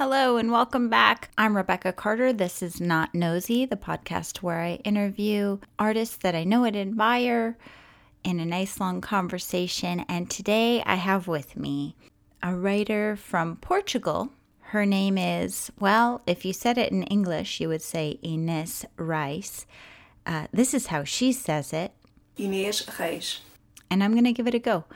Hello and welcome back. I'm Rebecca Carter. This is Not Nosy, the podcast where I interview artists that I know and admire in a nice long conversation. And today I have with me a writer from Portugal. Her name is, well, if you said it in English, you would say Ines Reis. Uh, this is how she says it. Inês Reis. And I'm going to give it a go.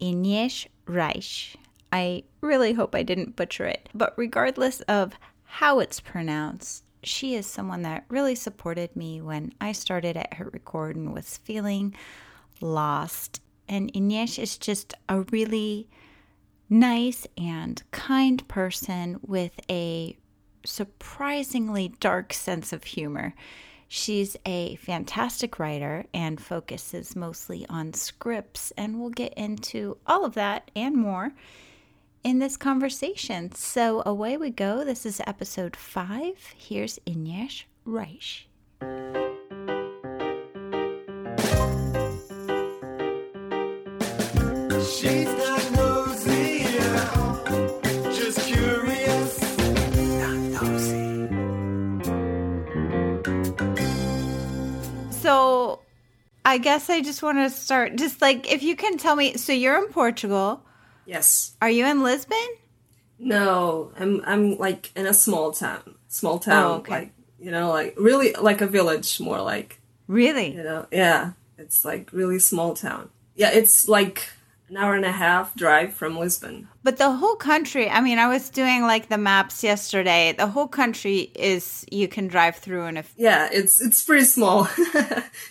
Inês Reis. I really hope I didn't butcher it. But regardless of how it's pronounced, she is someone that really supported me when I started at HitRecord and was feeling lost. And Inês is just a really nice and kind person with a surprisingly dark sense of humor. She's a fantastic writer and focuses mostly on scripts, and we'll get into all of that and more in this conversation. So away we go. This is episode five. Here's Inês Reis. She's not nosy, just curious. Not nosy. So I guess I just want to start just like if you can tell me so you're in Portugal. Yes. Are you in Lisbon? No, I'm I'm like in a small town. Small oh, town, Oh, okay. like you know, like really like a village, more like Really? you know, yeah. It's like really small town. Yeah, it's like an hour and a half drive from Lisbon. But the whole country, I mean, I was doing like the maps yesterday. The whole country is you can drive through in a Yeah, it's it's pretty small.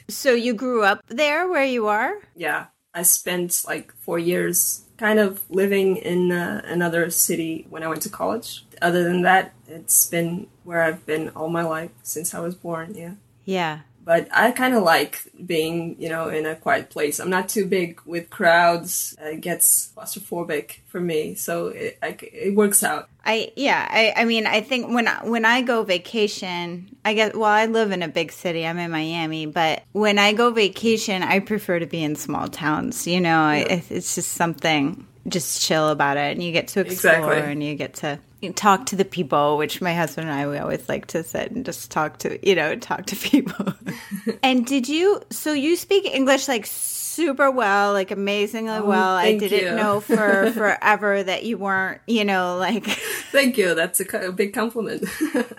So you grew up there where you are? yeah, I spent like four years kind of living in uh, another city when I went to college. Other than that, it's been where I've been all my life since I was born. Yeah. Yeah. But I kind of like being, you know, in a quiet place. I'm not too big with crowds. It gets claustrophobic for me, so it I, it works out. I yeah, I I mean, I think when I, when I go vacation, I get well, I live in a big city. I'm in Miami, but when I go vacation, I prefer to be in small towns. You know, I it's just something just chill about it, and you get to explore, Exactly. and you get to talk to the people. Which my husband and I we always like to sit and just talk to you know talk to people. and did you? So you speak English like super well, like amazingly oh, well. I Oh, didn't you. know for forever that you weren't, you know, like. Thank you. That's a, a big compliment.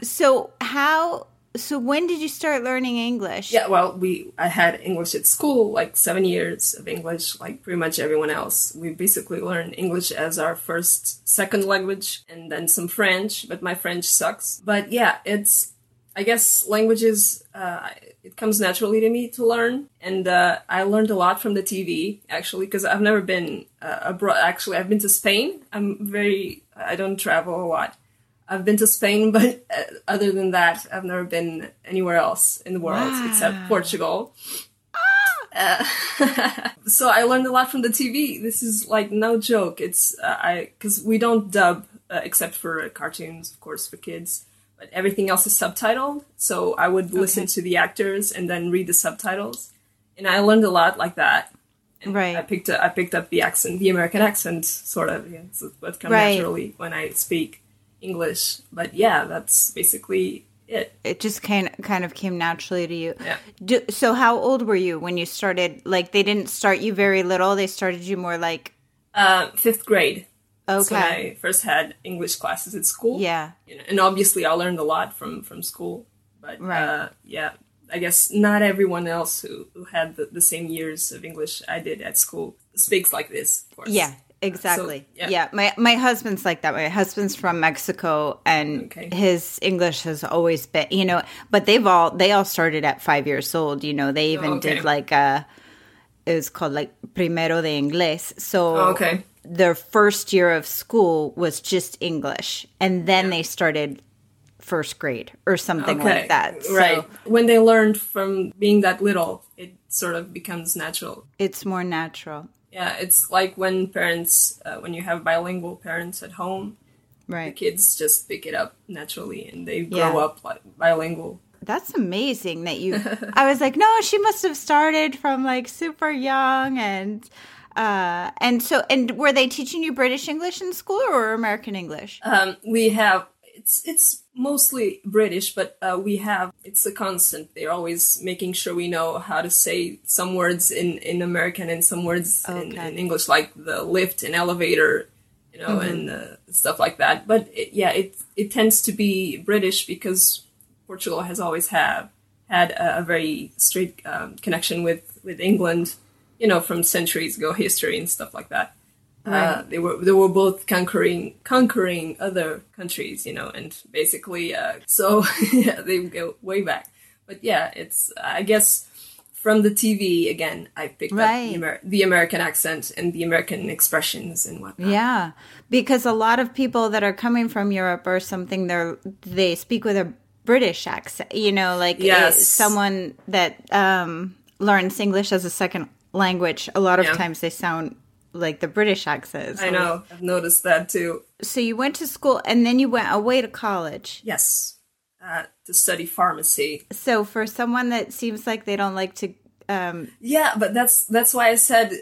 So how? So when did you start learning English? yeah, well, we I had English at school, like seven years of English, like pretty much everyone else. We basically learned English as our first, second language, and then some French. But my French sucks. But yeah, it's I guess languages, uh, it comes naturally to me to learn. And uh, I learned a lot from the TV, actually, because I've never been uh, abroad. Actually, I've been to Spain. I'm very, I don't travel a lot. I've been to Spain, but uh, other than that, I've never been anywhere else in the world except Portugal. Uh, so I learned a lot from the TV. This is like no joke. It's uh, I because we don't dub uh, except for uh, cartoons, of course, for kids. But everything else is subtitled. So I would listen to the actors and then read the subtitles, and I learned a lot like that. And Right. I picked up, I picked up the accent, the American accent, sort of. Yeah, it's what comes Right. naturally when I speak English. But yeah, that's basically it. It just kind kind of came naturally to you. Yeah. Do, so how old were you when you started? Like they didn't start you very little. They started you more like Uh, fifth grade. Okay. I first had English classes at school. Yeah. You know, and obviously I learned a lot from from school. But Right. uh, yeah, I guess not everyone else who, who had the, the same years of English I did at school speaks like this. Of course. Yeah. Exactly. yeah. yeah. My my husband's like that. My husband's from Mexico and Okay. his English has always been, you know, but they've all they all started at 5 years old, you know. They even Oh, okay. did like a it was called like primero de inglés. So Oh, okay. their first year of school was just English, and then they started first grade or something like that. So right. When they learned from being that little, it sort of becomes natural. it's more natural, Yeah, it's like when parents, uh, when you have bilingual parents at home, right? the kids just pick it up naturally and they grow Yeah. up like bilingual. That's amazing that you. I was like, no, she must have started from like super young, and Uh, and so, and were they teaching you British English in school or American English? Um, we have it's it's mostly British, but uh, we have it's a constant. They're always making sure we know how to say some words in in American and some words in, Okay. in English, like the lift and elevator, you know, and uh, stuff like that. But it, yeah, it it tends to be British because Portugal has always have had a, a very straight um, connection with with England, you know, from centuries ago, history and stuff like that. Uh, they were they were both conquering conquering other countries, you know, and basically, uh, so yeah, they go way back. But yeah, it's I guess from the TV again, I picked up the, Amer- the American accent and the American expressions and whatnot. Yeah, because a lot of people that are coming from Europe or something, they're they speak with a British accent. You know, like Yes. eh, someone that um, learns English as a second language. A lot of Yeah. times they sound like the British accent. I know. I've noticed that too. So you went to school and then you went away to college. Yes, uh, to study pharmacy. So for someone that seems like they don't like to, um, Yeah, but that's that's why I said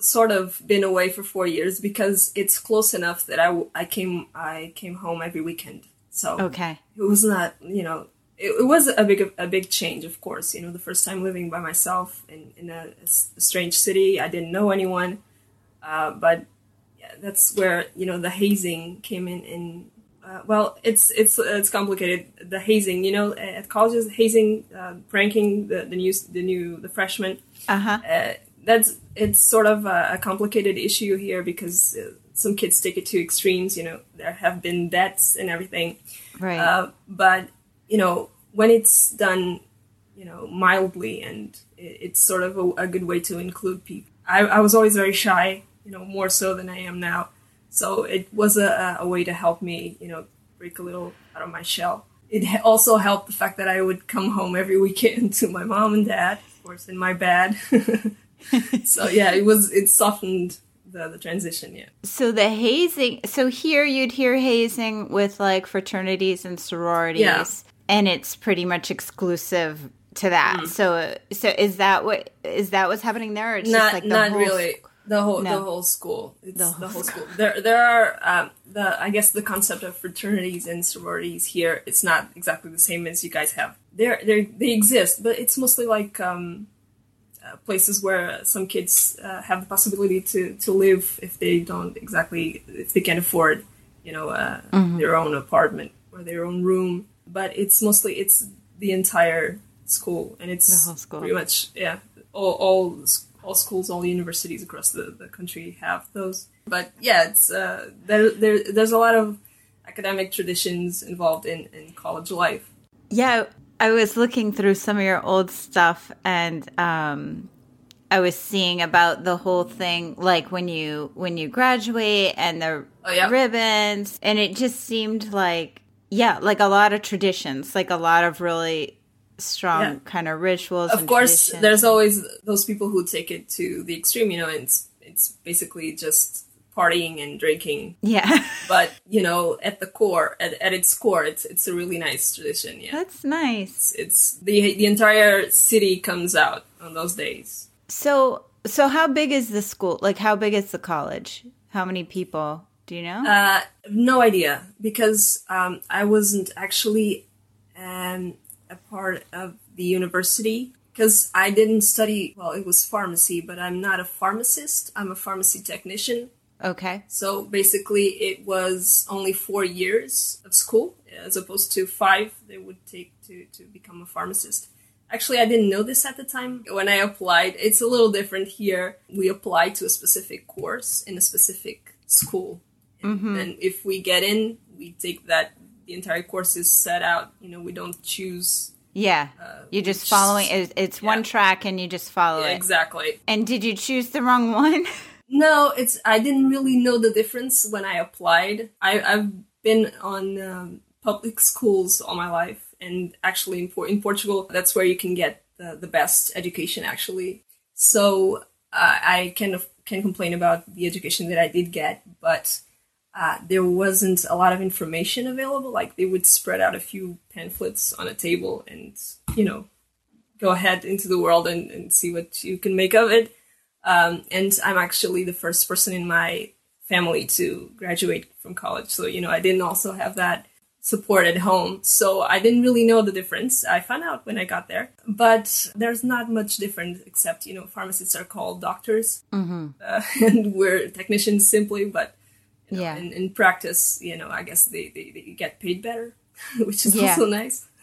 sort of been away for four years because it's close enough that I, I came I came home every weekend. So okay, it was not you know it, it was a big a big change of course you know the first time living by myself in in a, a strange city I didn't know anyone uh, but yeah, that's where you know the hazing came in in uh, well it's it's it's complicated the hazing you know at colleges hazing uh, pranking the the new the new the freshmen uh huh, uh, that's it's sort of a, a complicated issue here because uh, some kids take it to extremes. You know, there have been deaths and everything. right, Uh, but you know, when it's done, you know, mildly, and it's sort of a, a good way to include people. I, I was always very shy, you know, more so than I am now. So it was a, a way to help me, you know, break a little out of my shell. It also helped the fact that I would come home every weekend to my mom and dad, of course, in my bed. so yeah, it was it softened the, the transition. Yeah. So the hazing. So here you'd hear hazing with like fraternities and sororities, Yeah. and it's pretty much exclusive to that. Mm. So so is that what is that what's happening there? Or it's not just like the not really the whole No. the whole school. It's The the whole whole, school. there there are um, the i guess the concept of fraternities and sororities here it's not exactly the same as you guys have. They're, they're they exist but it's mostly like um uh, places where some kids uh, have the possibility to to live if they don't exactly if they can't afford you know uh, their own apartment or their own room. But it's mostly it's the entire school and it's The whole school. pretty much yeah all all, all schools all universities across the, the country have those but yeah it's uh, there, there there's a lot of academic traditions involved in, in college life Yeah, I was looking through some of your old stuff and um I was seeing about the whole thing like when you when you graduate and the Oh, yeah. ribbons and it just seemed like yeah, like a lot of traditions, like a lot of really strong Yeah. kind of rituals of course traditions. there's always those people who take it to the extreme you know it's it's basically just partying and drinking Yeah. but you know at the core at, at its core it's it's a really nice tradition yeah That's nice. it's, it's the the entire city comes out on those days So so how big is the school? Like how big is the college? How many people? Do you know? Uh, no idea because um, I wasn't actually um, a part of the university because I didn't study. Well, it was pharmacy, but I'm not a pharmacist. I'm a pharmacy technician. okay. So basically, it was only four years of school as opposed to five they would take to, to become a pharmacist. Actually, I didn't know this at the time. When I applied, it's a little different here. We apply to a specific course in a specific school. Mm-hmm. And then if we get in, we take that. The entire course is set out. You know, we don't choose. Yeah. You're just which- following it, it's one yeah. track and you just follow it. Exactly. And did you choose the wrong one? No, it's I didn't really know the difference when I applied. I, I've been on um, public schools all my life, and actually in, in Portugal, that's where you can get the, the best education. Actually, so uh, I kind of can complain about the education that I did get, but uh, there wasn't a lot of information available. Like they would spread out a few pamphlets on a table, and you know, go ahead into the world and, and see what you can make of it. Um, and I'm actually the first person in my family to graduate from college. So, you know, I didn't also have that support at home. So I didn't really know the difference. I found out when I got there. But there's not much difference except, you know, pharmacists are called doctors uh, and we're technicians simply. But you know, Yeah. in, in practice, you know, I guess they, they, they get paid better, which is Yeah. also nice.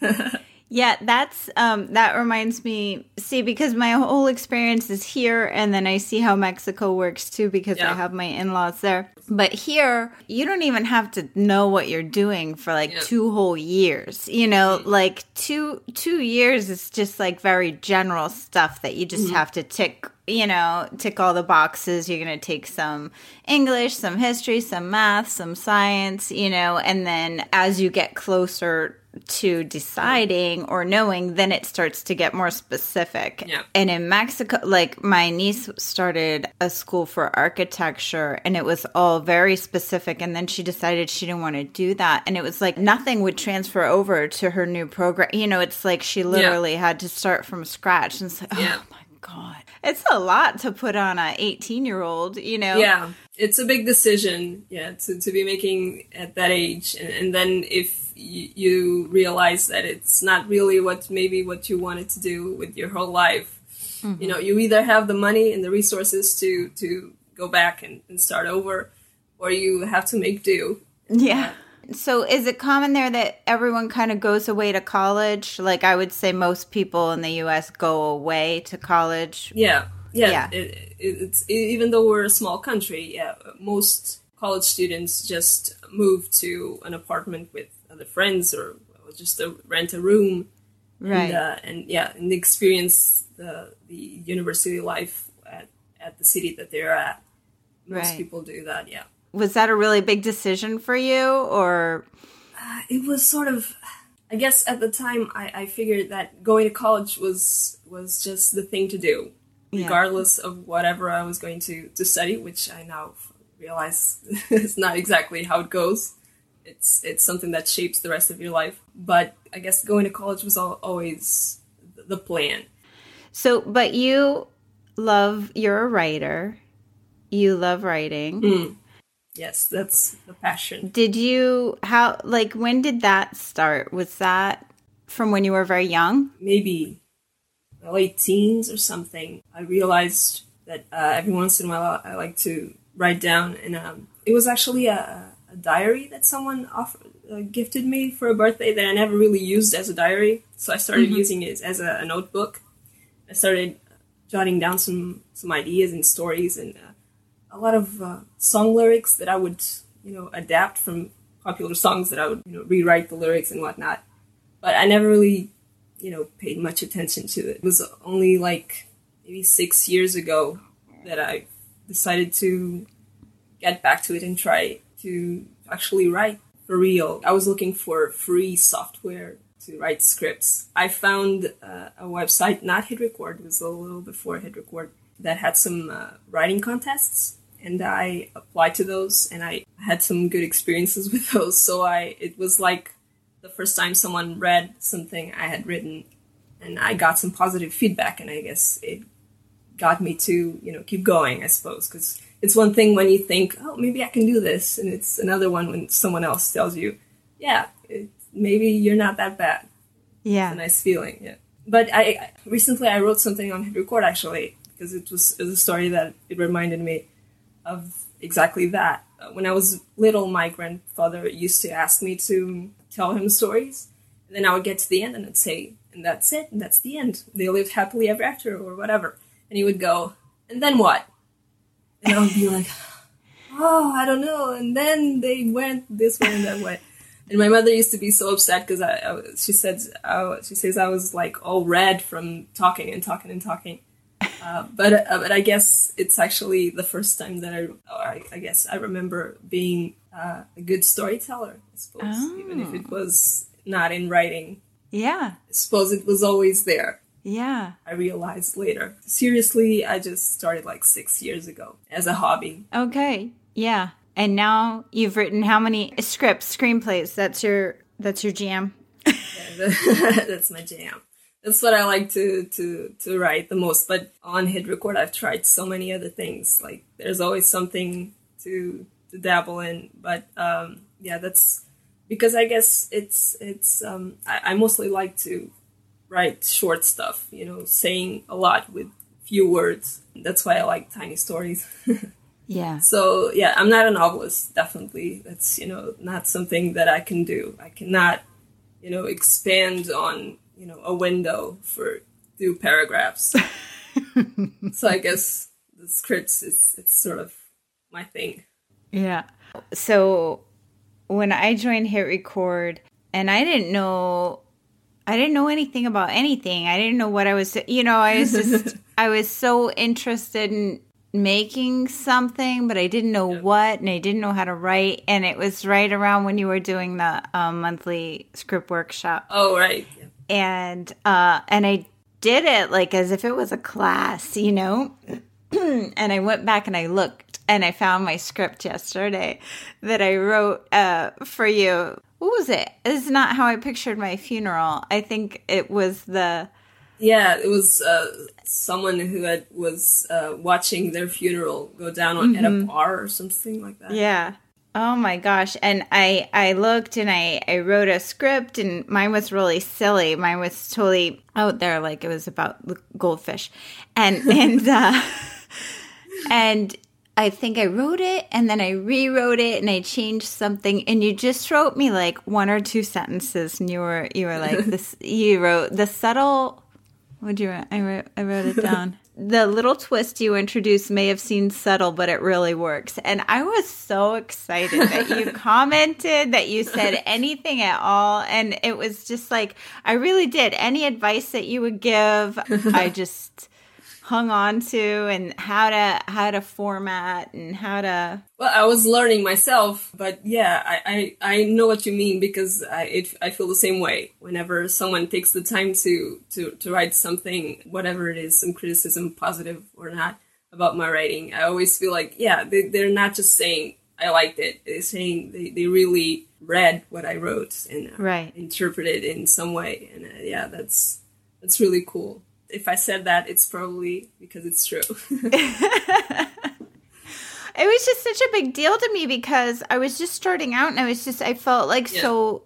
Yeah, that's um that reminds me see because my whole experience is here and then I see how Mexico works too because I have my in-laws there. But here, you don't even have to know what you're doing for like Yeah. two whole years. You know, like 2 2 years is just like very general stuff that you just have to tick you know, tick all the boxes. You're going to take some English, some history, some math, some science, you know, and then as you get closer to deciding or knowing, then it starts to get more specific. Yeah. And in Mexico, like my niece started a school for architecture and it was all very specific. And then she decided she didn't want to do that. And it was like nothing would transfer over to her new program. You know, it's like she literally had to start from scratch. And it's like, Yeah. oh my God. It's a lot to put on a 18 year old, you know? yeah. It's a big decision yeah to, to be making at that age. And, and then if y- you realize that it's not really what maybe what you wanted to do with your whole life you know mm-hmm. you either have the money and the resources to to go back and, and start over or you have to make do. Yeah. So is it common there that everyone kind of goes away to college? Like I would say most people in the US go away to college. yeah yeah, Yeah. It, it, it's even though we're a small country yeah most college students just move to an apartment with other friends or just a, rent a room Right. and, uh, and yeah, and experience the the university life at, at the city that they're at. Most Right. people do that. Yeah, Was that a really big decision for you or uh, it was sort of. I guess at the time, I, I figured that going to college was was just the thing to do, Yeah. regardless of whatever I was going to to study, which I now realize is not exactly how it goes. It's it's something that shapes the rest of your life. But I guess going to college was al- always the plan. so but you love you're a writer. You love writing. Mm. Yes, that's the passion. Did you how like when did that start? Was that from when you were very young? maybe late teens or something, I realized that uh, every once in a while I like to write down, and um, it was actually a, a diary that someone offered, uh, gifted me for a birthday that I never really used as a diary. So I started using it as a, a notebook. I started jotting down some some ideas and stories and uh, a lot of uh, song lyrics that I would you know adapt from popular songs that I would you know rewrite the lyrics and whatnot. But I never really you know, paid much attention to it. It was only like maybe six years ago that I decided to get back to it and try to actually write for real. I was looking for free software to write scripts. I found uh, a website, not HitRecord, it was a little before HitRecord, that had some uh, writing contests. And I applied to those, and I had some good experiences with those. So I, it was like the first time someone read something I had written, and I got some positive feedback, and I guess it got me to you know keep going. I suppose because it's one thing when you think, oh, maybe I can do this, and it's another one when someone else tells you, yeah, it, maybe you're not that bad. Yeah. a nice feeling. Yeah. But I I- recently I wrote something on Record actually because it was, it was a story that it reminded me of exactly that. When I was little, my grandfather used to ask me to tell him stories, and then I would get to the end and I'd say, "And that's it. And that's the end. They lived happily ever after, or whatever." And he would go, "And then what?" And I would be like, "Oh, I don't know." And then they went this way and that way. And my mother used to be so upset because I, I, she said, I, she says I was like all red from talking and talking and talking. Uh, but uh, but I guess it's actually the first time that I, I, I guess I remember being uh, a good storyteller. I suppose, even if it was not in writing. Yeah. I suppose it was always there. Yeah. I realized later. Seriously, I just started like six years ago as a hobby. Okay. Yeah. And now you've written how many scripts, screenplays? That's your that's your jam. That's my jam. That's what I like to to to write the most. But on hit record, I've tried so many other things. Like there's always something to to dabble in. But um, yeah, that's because I guess it's it's um, I, I mostly like to write short stuff. You know, saying a lot with few words. That's why I like tiny stories. Yeah. So yeah, I'm not a novelist. Definitely, that's you know not something that I can do. I cannot, you know, expand on you know a window for two paragraphs. so I guess the scripts is it's sort of my thing. Yeah. So when I joined Hit Record, and I didn't know, I didn't know anything about anything. I didn't know what I was, you know, I was just, I was so interested in making something, but I didn't know what, and I didn't know how to write. And it was right around when you were doing the um, monthly script workshop Oh right, yeah. And uh and I did it like as if it was a class, you know. and I went back and I looked and I found my script yesterday that I wrote uh for you. What was it? It's not how I pictured my funeral. I think it was the yeah. It was uh, someone who had was uh, watching their funeral go down on, at a bar or something like that. Yeah. Oh my gosh. And I I looked and I I wrote a script and mine was really silly. Mine was totally out there like it was about the goldfish. And and uh and I think I wrote it and then I rewrote it and I changed something and you just wrote me like one or two sentences and you were you were like this you wrote the subtle What'd you write? I wrote, I wrote it down. The little twist you introduced may have seemed subtle, but it really works. And I was so excited that you commented, that you said anything at all. And it was just like, I really did. Any advice that you would give, I just hung on to and how to how to format and how to Well, I was learning myself, but yeah, I, I, I know what you mean because I it, I feel the same way. Whenever someone takes the time to, to, to write something, whatever it is, some criticism, positive or not, about my writing, I always feel like, yeah, they, they're not just saying, I liked it. They're saying they, they really read what I wrote and uh, Right. interpreted in some way. And uh, yeah, that's, that's really cool. If I said that, it's probably because it's true. it was just such a big deal to me because I was just starting out and I was just I felt like Yeah. so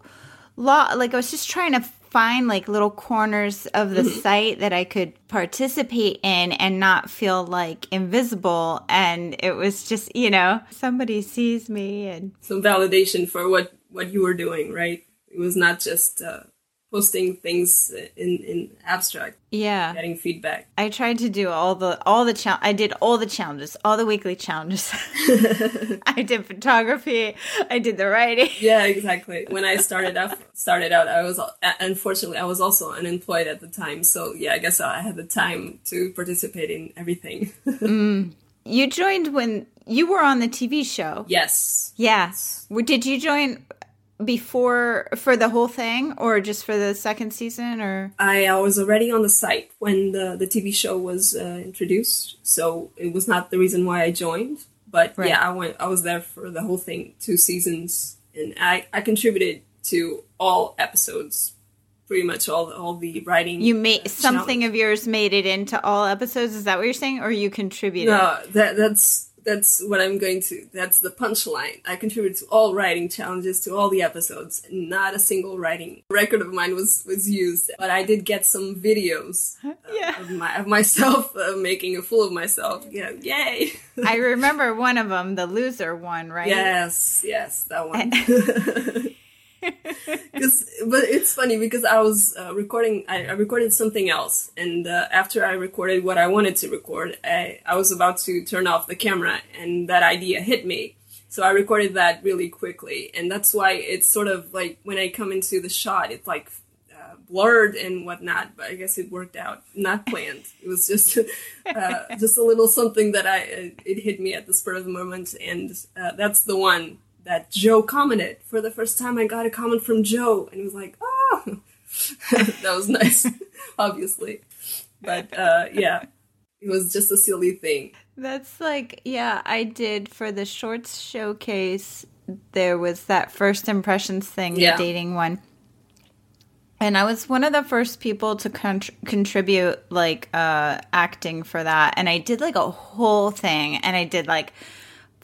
lo- like I was just trying to find like little corners of the site that I could participate in and not feel like invisible and it was just you know somebody sees me and some validation for what what you were doing right it was not just uh, posting things in in abstract yeah. getting feedback. I tried to do all the all the chal- I did all the challenges all the weekly challenges. I did photography I did the writing. Yeah exactly. When i started out started out i was uh, unfortunately i was also unemployed at the time. So yeah i guess i had the time to participate in everything. You joined when you were on the TV show. Yes. Yes. Did you join before for the whole thing or just for the second season or I, I was already on the site when the, the TV show was uh, introduced, so it was not the reason why I joined. But Right. yeah, I went. I was there for the whole thing, two seasons, and I, I contributed to all episodes, pretty much all all the writing. you made uh, something of yours made it into all episodes? Is that what you're saying or you contributed? No, that that's that's what I'm going to. That's the punchline. I contributed to all writing challenges, to all the episodes. Not a single writing record of mine was was used, but I did get some videos Yeah. of, my, of myself uh, making a fool of myself. Yeah, yay! I remember one of them, the loser one, right? yes, yes, that one. 'Cause- but it's funny because I was uh, recording. I, I recorded something else, and uh, after I recorded what I wanted to record, I, I was about to turn off the camera, and that idea hit me. So I recorded that really quickly, and that's why it's sort of like when I come into the shot, it's like uh, blurred and whatnot. But I guess it worked out, not planned. It was just uh, just a little something that I it, it hit me at the spur of the moment, and uh, that's the one that Joe commented. For the first time, I got a comment from Joe, and he was like, "Oh, that was nice." Obviously, but uh, yeah, it was just a silly thing. That's like, yeah, I did for the shorts showcase. There was that first impressions thing, Yeah. the dating one. and I was one of the first people to con- contribute like uh, acting for that, and I did like a whole thing, and I did like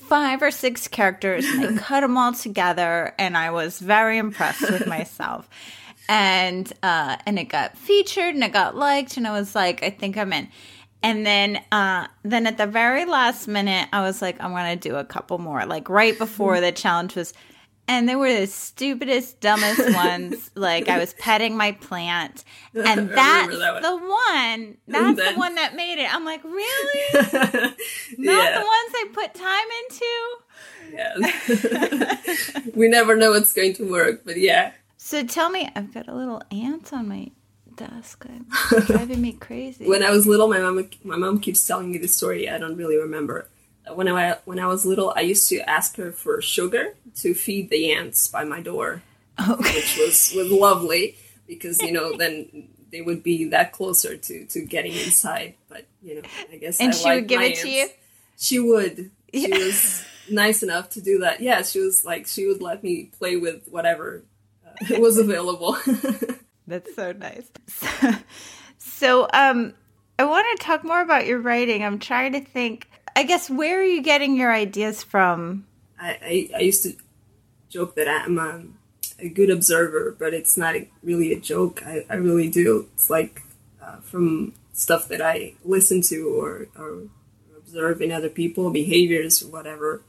five or six characters, and I cut them all together, and I was very impressed with myself. And uh, and it got featured, and it got liked, and I was like, I think I'm in. And then, uh, then at the very last minute, I was like, I'm gonna do a couple more. Like right before the challenge was, and they were the stupidest, dumbest ones. like I was petting my plant, and that's that one. the one. That's then- the one that made it. I'm like, really? Not yeah. the ones I put time into. yeah. we never know what's going to work, but yeah. So tell me, I've got a little ant on my desk. It's driving me crazy. When I was little, my mom my mom keeps telling me this story. I don't really remember. When I when I was little, I used to ask her for sugar to feed the ants by my door, okay. which was was lovely because you know then they would be that closer to to getting inside. But you know, I guess And I she would give it to you? She would. She Yeah. was nice enough to do that. Yeah, she was like she would let me play with whatever uh, was available. That's so nice. So, so, um, I want to talk more about your writing. I'm trying to think. I guess where are you getting your ideas from? I, I, I used to joke that I'm um, a good observer, but it's not really a joke. I, I really do. It's like uh, from stuff that I listen to or, or observe in other people, behaviors, whatever.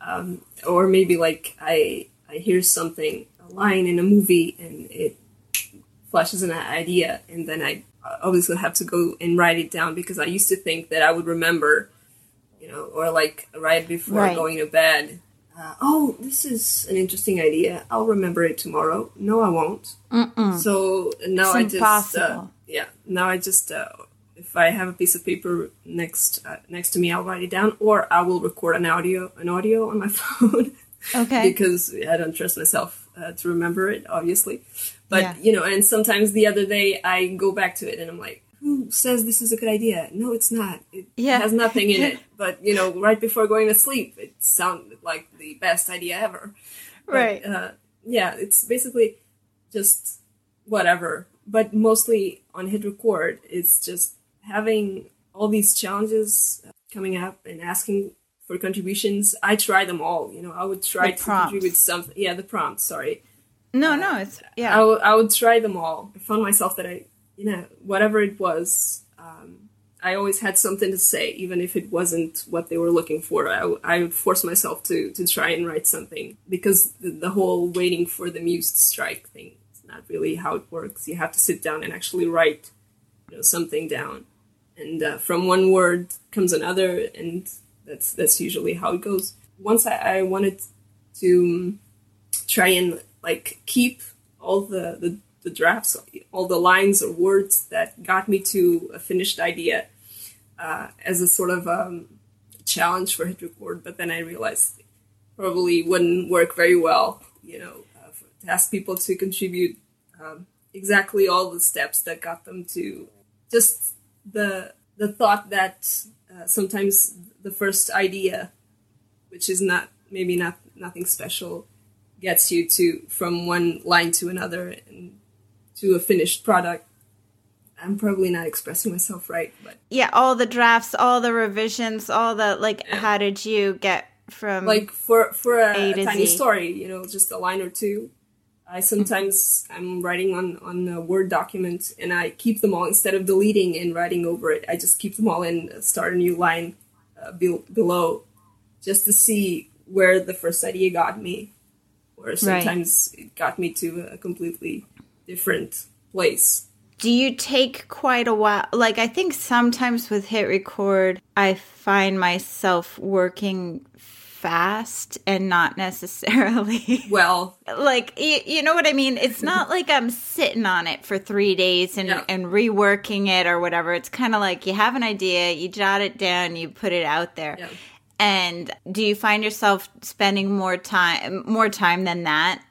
Um, or maybe like I, I hear something, a line in a movie, and it flashes an idea, and then I obviously have to go and write it down because I used to think that I would remember you know, or like right before Right. going to bed. Uh, oh, this is an interesting idea. I'll remember it tomorrow. No, I won't. Mm-mm. So now It's I just, uh, yeah, now I just, uh, if I have a piece of paper next uh, next to me, I'll write it down, or I will record an audio an audio on my phone Okay. because I don't trust myself uh, to remember it, obviously. But Yeah. you know, and sometimes the other day I go back to it and I'm like, who says this is a good idea? No, it's not. It Yeah. has nothing in it. But you know, right before going to sleep, it sounded like the best idea ever. But, Right. Uh, yeah, it's basically just whatever. But mostly on hit record, it's just having all these challenges uh, coming up and asking for contributions. I try them all. You know, I would try to contribute something. Yeah, the prompts. Sorry. No, no, it's yeah. would- I would try them all. I found myself that I, you know, whatever it was, um, I always had something to say, even if it wasn't what they were looking for. I would force myself to, to try and write something because the, the whole waiting for the muse to strike thing is not really how it works. You have to sit down and actually write, you know, something down, and uh, from one word comes another, and that's that's usually how it goes. Once I, I wanted to try and like keep all the, the, the drafts, all the lines or words that got me to a finished idea uh, as a sort of um, challenge for record. But then I realized probably wouldn't work very well, you know, uh, for, to ask people to contribute um, exactly all the steps that got them to just the the thought that uh, sometimes the first idea, which is not maybe not nothing special, gets you to from one line to another and to a finished product. I'm probably not expressing myself right, but yeah, all the drafts, all the revisions, all the like. How did you get from like for for a, A a tiny Z. story, you know, just a line or two. I sometimes I'm writing on on a Word document and I keep them all instead of deleting and writing over it. I just keep them all and start a new line uh, be- below, just to see where the first idea got me, or sometimes it got me to a completely different place. Do you take quite a while? Like, I think sometimes with hit record, I find myself working fast and not necessarily Well, like you, you know what I mean. It's mm-hmm. not like I'm sitting on it for three days and Yeah. and reworking it or whatever. It's kind of like you have an idea, you jot it down, you put it out there. Yeah. And do you find yourself spending more time more time than that?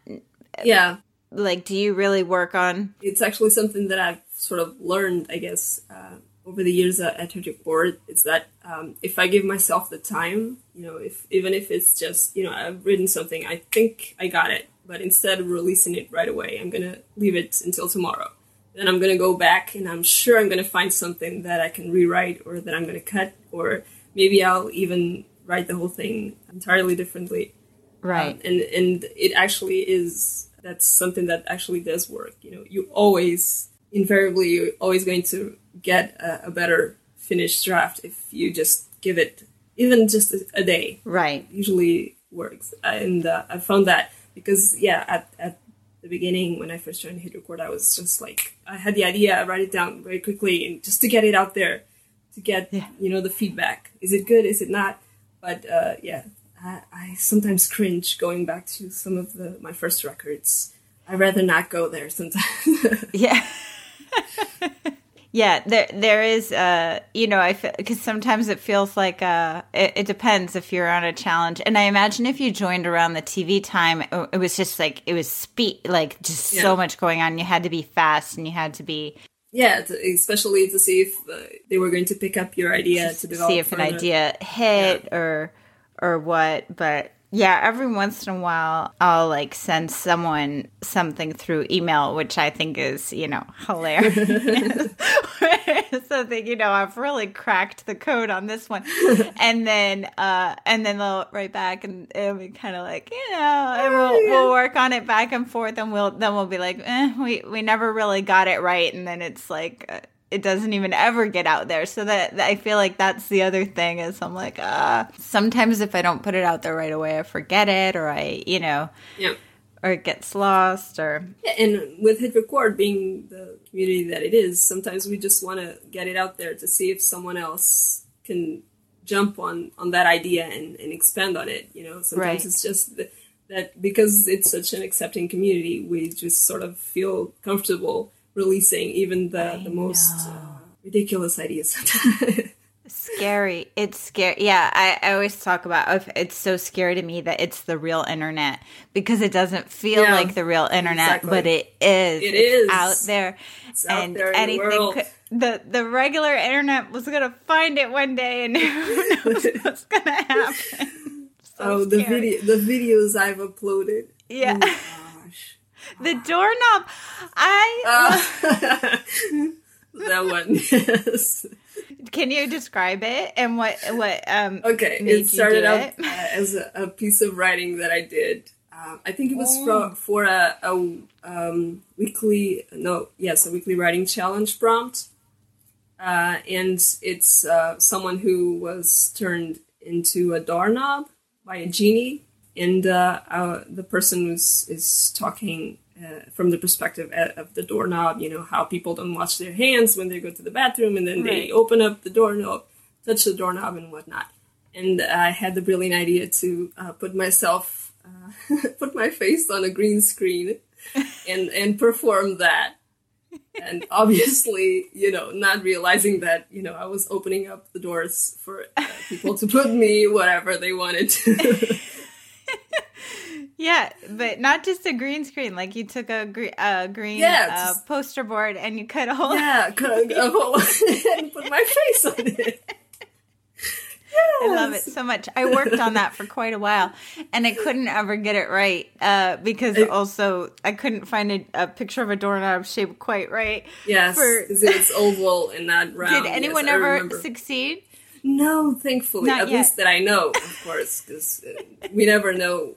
yeah, Like, do you really work on? it's actually something that I've sort of learned, I guess, uh, over the years at, at Board. It's that um, if I give myself the time, you know, if even if it's just, you know, I've written something, I think I got it, but instead of releasing it right away, I'm gonna leave it until tomorrow. Then I'm gonna go back, and I'm sure I'm gonna find something that I can rewrite, or that I'm gonna cut, or maybe I'll even write the whole thing entirely differently. Right. Um, and and it actually is that's something that actually does work. You know, you always invariably you're always going to get a, a better finished draft if you just give it even just a, a day. right. Usually works, and uh, I found that because yeah, at at the beginning when I first joined Hit Record, I was just like I had the idea, I write it down very quickly, and just to get it out there, to get Yeah. you know the feedback. Is it good? Is it not? But uh, yeah, I, I sometimes cringe going back to some of the my first records. I'd rather not go there sometimes. Yeah. yeah, there there is uh you know, I feel cuz sometimes it feels like uh it, it depends if you're on a challenge. And I imagine if you joined around the TV time, it, it was just like it was speed like just so much going on. You had to be fast and you had to be yeah, to, especially to see if uh, they were going to pick up your idea to develop. see if an idea hit or or what but yeah every once in a while i'll like send someone something through email which i think is you know hilarious. So that you know i've really cracked the code on this one. And then uh and then they'll write back and it'll be kind of like you know and we'll, we'll work on it back and forth and we'll then we'll be like eh, we we never really got it right. And then it's like uh, it doesn't even ever get out there. So that, that I feel like that's the other thing is I'm like, ah, sometimes if I don't put it out there right away, I forget it or I, you know, Yeah. or it gets lost or Yeah, and with Hit Record being the community that it is, sometimes we just want to get it out there to see if someone else can jump on on that idea and, and expand on it. You know, sometimes Right. it's just th- that because it's such an accepting community, we just sort of feel comfortable releasing even the the most uh, ridiculous ideas. scary. It's scary. Yeah, I, I always talk about if it's so scary to me that it's the real internet because it doesn't feel Yeah, like the real internet, exactly. but it is. It It's is. out there. It's out and there in the anything world. could, the the regular internet was gonna find it one day, and who knows what's gonna happen. So oh, the video, the videos I've uploaded. Yeah. The doorknob. I Uh, that one, yes. can you describe it and what what um Okay, it started out it? uh, as a, a piece of writing that I did. Um, I think it was Oh. for, for a, a um, weekly, no, yes, a weekly writing challenge prompt. Uh, and it's uh, someone who was turned into a doorknob by a genie, and uh, uh, the person was is talking uh, from the perspective of of the doorknob. You know how people don't wash their hands when they go to the bathroom, and then they open up the doorknob, touch the doorknob, and whatnot. And I had the brilliant idea to uh, put myself, uh, put my face on a green screen, and and perform that and obviously, you know, not realizing that, you know, I was opening up the doors for uh, people to put me whatever they wanted to. Yeah, but not just a green screen. Like you took a gre- uh, green Yeah, uh, just- poster board and you cut a hole. yeah, cut a hole and put my face on it. I love it so much. I worked on that for quite a while, and I couldn't ever get it right uh, because also I couldn't find a, a picture of a doorknob shaped quite right. Yes, For- because it was oval and not round. Did anyone yes, ever succeed? No, thankfully. Not At yet. least that I know, of course, because uh, we never know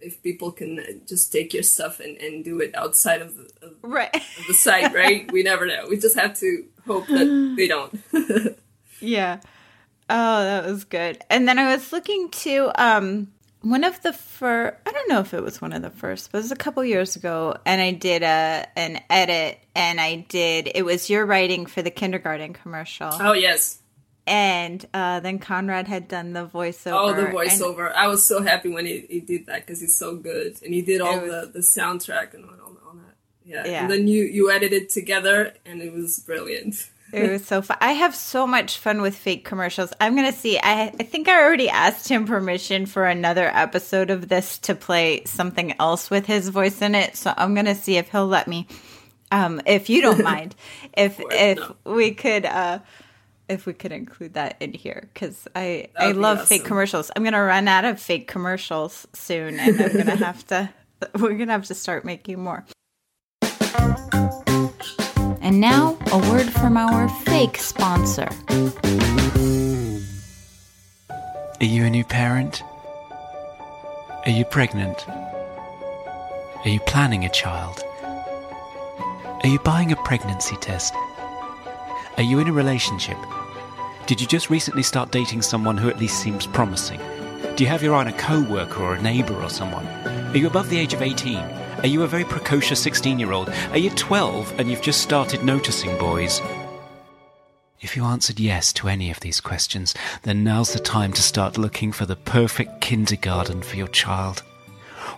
if people can uh, just take your stuff and, and do it outside of the, of Right. the site, right? we never know. We just have to hope that they don't. Yeah. Oh, that was good. And then I was looking to um one of the first I don't know if it was one of the first, but it was a couple years ago and I did a an edit and I did it was your writing for the kindergarten commercial. oh, yes. And uh then Conrad had done the voiceover. Oh, the and- voiceover! I was so happy when he, he did that because he's so good, and he did all was- the, the soundtrack and all, all, that. Yeah. Yeah. and then you you edited together, and it was brilliant. It was so fun. I have so much fun with fake commercials. I'm gonna see. I I think I already asked him permission for another episode of this to play something else with his voice in it. So I'm gonna see if he'll let me. Um, if you don't mind, if if no. we could, uh, if we could include that in here, because I That I would be love fake commercials. I'm gonna run out of fake commercials soon, and I'm gonna have to We're going to have to start making more. And now, a word from our fake sponsor. Are you a new parent? Are you pregnant? Are you planning a child? Are you buying a pregnancy test? Are you in a relationship? Did you just recently start dating someone who at least seems promising? Do you have your eye on a co worker or a neighbour or someone? Are you above the age of 18? Are you a very precocious 16 year old? Are you 12 and you've just started noticing boys? If you answered yes to any of these questions, then now's the time to start looking for the perfect kindergarten for your child.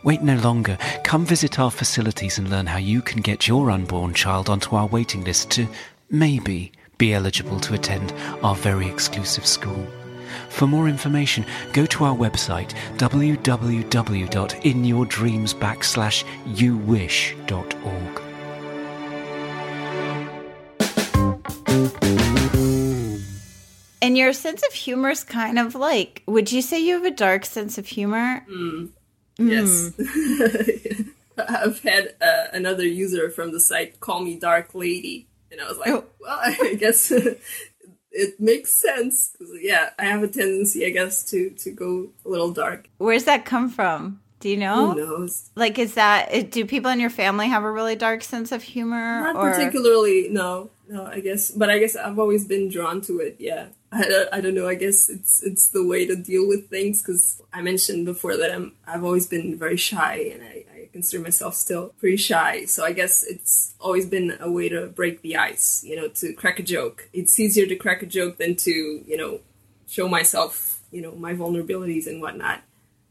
Wait no longer. Come visit our facilities and learn how you can get your unborn child onto our waiting list to maybe be eligible to attend our very exclusive school. For more information, go to our website www.inyourdreams backslash youwish.org. And your sense of humor is kind of like, would you say you have a dark sense of humor? Yes. I've had uh, another user from the site call me Dark Lady, and I was like, Oh. well, I guess it makes sense. yeah, I have a tendency, I guess, to to go a little dark. Where's that come from? Do you know? Who knows? Like, is that, do people in your family have a really dark sense of humor? Not or- particularly. No, no. I guess, but I guess I've always been drawn to it. Yeah. I don't, I don't know. I guess it's it's the way to deal with things because I mentioned before that I'm I've always been very shy and I, I consider myself still pretty shy. So I guess it's always been a way to break the ice. You know, to crack a joke. It's easier to crack a joke than to you know show myself you know my vulnerabilities and whatnot.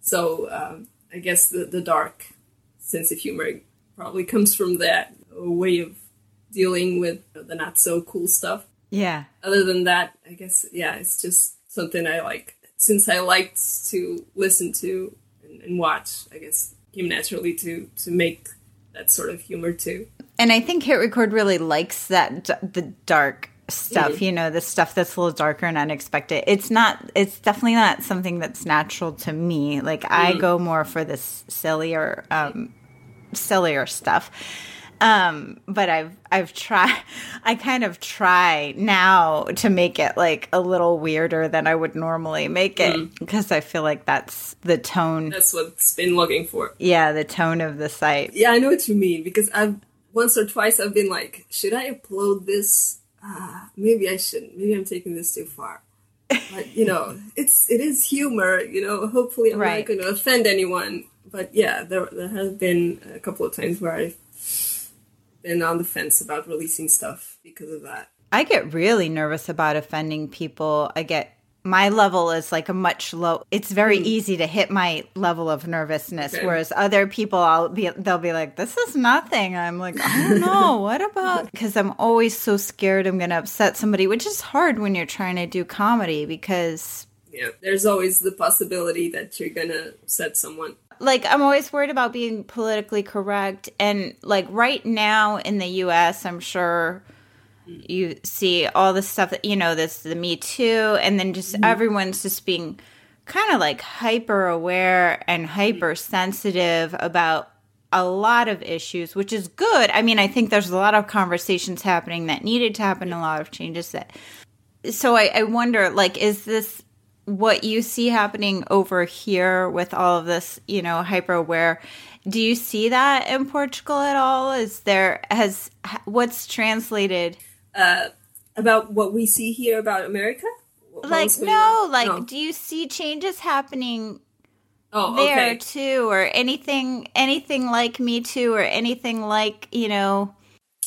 So um, I guess the the dark sense of humor probably comes from that way of dealing with the not so cool stuff. Yeah. Other than that, I guess yeah, it's just something I like. Since I liked to listen to and, and watch, I guess came naturally to to make that sort of humor too. And I think HitRecord really likes that d- the dark stuff, you know, the stuff that's a little darker and unexpected. It's not it's definitely not something that's natural to me. Like I go more for this sillier um sillier stuff. Um but I've I've tried I kind of try now to make it like a little weirder than I would normally make it because I feel like that's the tone. That's what's been looking for. Yeah, the tone of the site. Yeah, I know what you mean because I've once or twice I've been like, should I upload this? Ah, maybe I shouldn't. Maybe I'm taking this too far. But you know, it's it is humor. You know, hopefully I'm Right. not going to offend anyone. But yeah, there there has been a couple of times where I've been on the fence about releasing stuff because of that. I get really nervous about offending people. I get my level is like a much low. It's very mm. easy to hit my level of nervousness, Okay. whereas other people, I'll be they'll be like, "This is nothing." I'm like, I don't know what about because I'm always so scared I'm going to upset somebody, which is hard when you're trying to do comedy because Yeah, there's always the possibility that you're gonna upset someone. Like I'm always worried about being politically correct. And like right now in the US I'm sure you see all the stuff that you know this the me too and then just mm-hmm. everyone's just being kind of like hyper aware and hyper sensitive about a lot of issues which is good. I mean i think there's a lot of conversations happening that needed to happen a lot of changes that so I, I wonder like is this what you see happening over here with all of this you know hyper aware do you see that in portugal at all is there has what's translated uh, About what we see here about America? What like no like No. do you see changes happening oh, there okay. too or anything anything like me too or anything like you know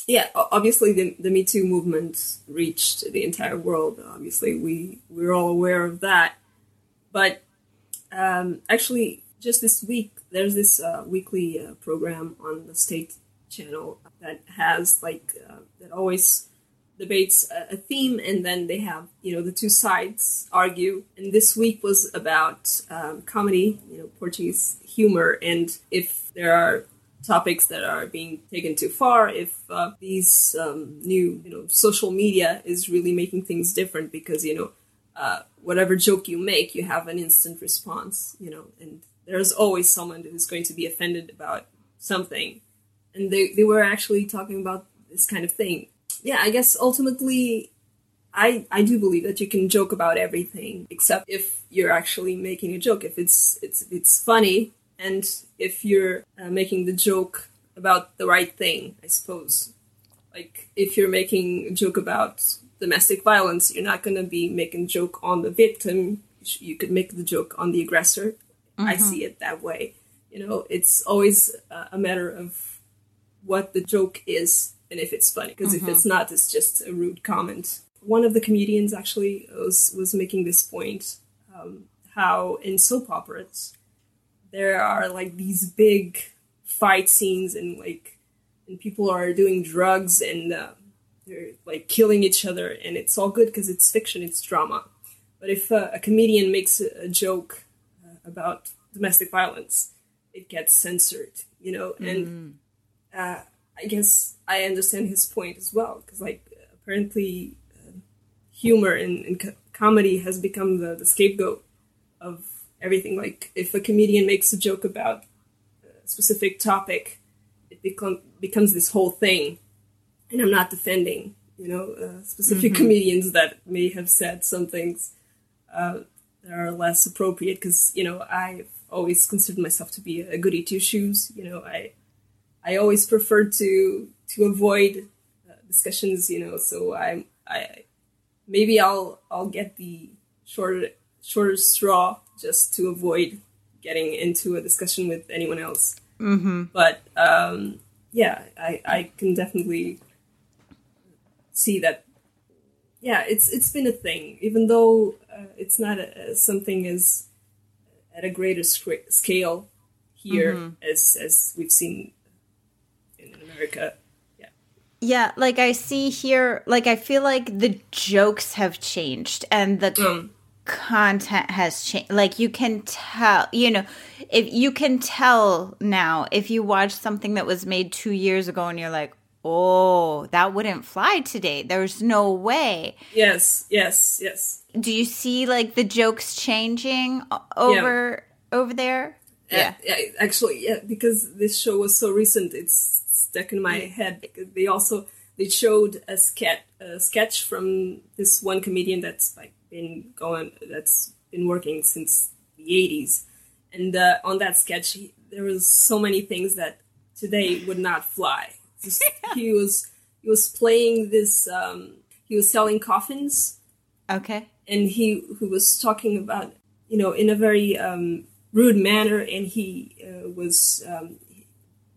yeah, obviously the, the Me Too movement reached the entire world. Obviously, we we're all aware of that. But um, actually, just this week, there's this uh, weekly uh, program on the state channel that has like uh, that always debates a, a theme, and then they have you know the two sides argue. And this week was about um, comedy, you know, Portuguese humor, and if there are topics that are being taken too far if uh, these um, new you know social media is really making things different because you know uh, whatever joke you make you have an instant response you know and there's always someone who's going to be offended about something. And they, they were actually talking about this kind of thing. Yeah, I guess ultimately I I do believe that you can joke about everything except if you're actually making a joke. If it's it's it's funny and if you're uh, making the joke about the right thing, I suppose. Like if you're making a joke about domestic violence, you're not going to be making a joke on the victim. You could make the joke on the aggressor. I see it that way. You know, it's always uh, a matter of what the joke is and if it's funny. Because if it's not, it's just a rude comment. One of the comedians actually was was making this point um, how in soap operas there are like these big fight scenes and like and people are doing drugs and uh, they're like killing each other and it's all good because it's fiction it's drama. But if uh, a comedian makes a, joke uh, about domestic violence it gets censored you know? And uh, i guess i understand his point as well because like apparently uh, humor and, and co- comedy has become the, the scapegoat of everything like if a comedian makes a joke about a specific topic it become, becomes this whole thing. And i'm not defending you know uh, specific comedians that may have said some things uh, that are less appropriate because you know i've always considered myself to be a goody two shoes you know. I i always prefer to to avoid uh, discussions you know so I'm i maybe i'll i'll get the shorter shorter straw just to avoid getting into a discussion with anyone else. Mm-hmm. but um yeah i i can definitely see that yeah it's it's been a thing. Even though uh, it's not a, something as at a greater scra- scale here as as we've seen in america. Yeah. Yeah, like I see here, like I feel like the jokes have changed and the Mm. Content has changed. Like you can tell, you know, if you can tell now if you watch something that was made two years ago and you're like, oh, that wouldn't fly today. There's no way. yes yes yes Do you see like the jokes changing over over there? yeah. yeah actually yeah because this show was so recent it's stuck in my head because they also they showed a sketch a sketch from this one comedian that's like been going that's been working since the 80s and uh, on that sketch he, there was so many things that today would not fly. Just, he was he was playing this um, he was selling coffins. Okay. and he who was talking about you know in a very um, rude manner and he uh, was um,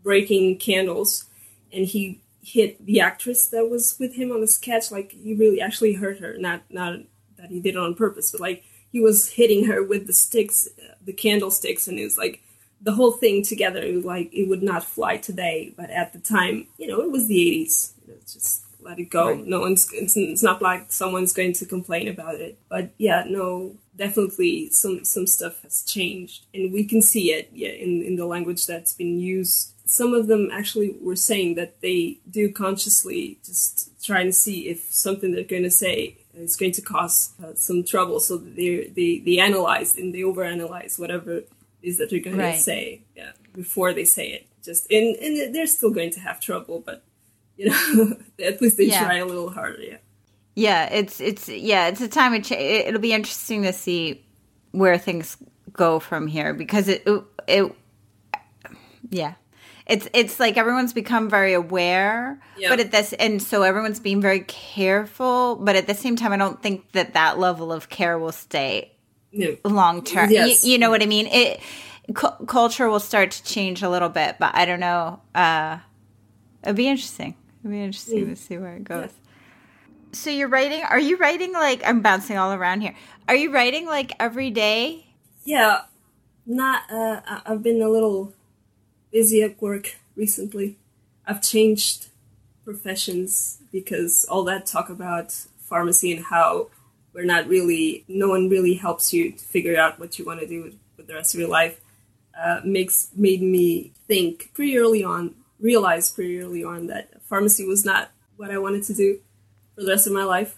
breaking candles. And he hit the actress that was with him on the sketch like he really actually hurt her not not that he did it on purpose but like he was hitting her with the sticks the candlesticks and it was like the whole thing together it was like it would not fly today but at the time you know it was the 80s you know, just let it go. No one's it's, it's not like someone's going to complain about it but yeah no definitely some some stuff has changed and we can see it yeah in in the language that's been used. Some of them actually were saying that they do consciously just try and see if something they're going to say is going to cause uh, some trouble so they they they analyze and they overanalyze whatever it is that they're going Right. to say yeah before they say it just and and they're still going to have trouble but you know at least they Yeah. try a little harder yeah Yeah, it's it's yeah, it's a time of change. It'll be interesting to see where things go from here because it it, it yeah. It's it's like everyone's become very aware, Yeah. but at this and so everyone's being very careful, but at the same time I don't think that that level of care will stay yeah long term. Yes. You, you know what I mean? It cu- culture will start to change a little bit, but I don't know. Uh, it'd be interesting. It'd be interesting to see where it goes. So you're writing? Are you writing like I'm bouncing all around here? Are you writing like every day? Yeah, not. Uh, I've been a little busy at work recently. I've changed professions because all that talk about pharmacy and how we're not really, no one really helps you to figure out what you want to do with, with the rest of your life. Uh, makes made me think pretty early on, realize pretty early on that pharmacy was not what I wanted to do for the rest of my life.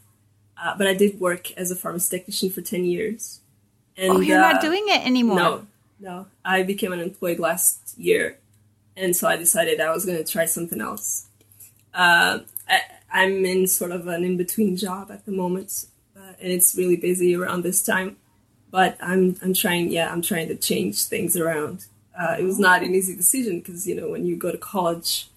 Uh, but I did work as a pharmacy technician for ten years. And, Oh, you're uh, not doing it anymore. no, no. I became unemployed last year, and so I decided I was going to try something else. Uh, I, I'm in sort of an in between job at the moment, uh, and it's really busy around this time. But I'm I'm trying, yeah, I'm trying to change things around. Uh, it was not an easy decision because you know when you go to college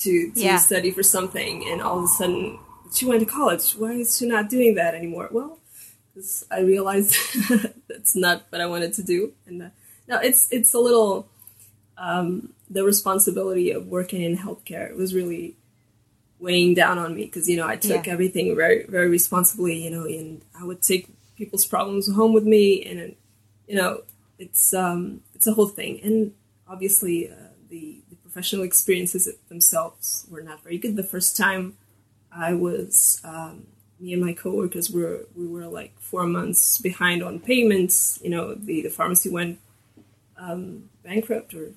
to to Yeah. study for something, and all of a sudden she went to college. Why is she not doing that anymore? Well, because I realized that's not what I wanted to do, and uh, no, it's it's a little um, the responsibility of working in healthcare was really weighing down on me because you know I took Yeah. everything very very responsibly, you know, and I would take people's problems home with me, and you know it's um, it's a whole thing, and obviously uh, the the professional experiences themselves were not very good. The first time I was um, me and my coworkers were we were like four months behind on payments. You know, the the pharmacy went um, bankrupt, or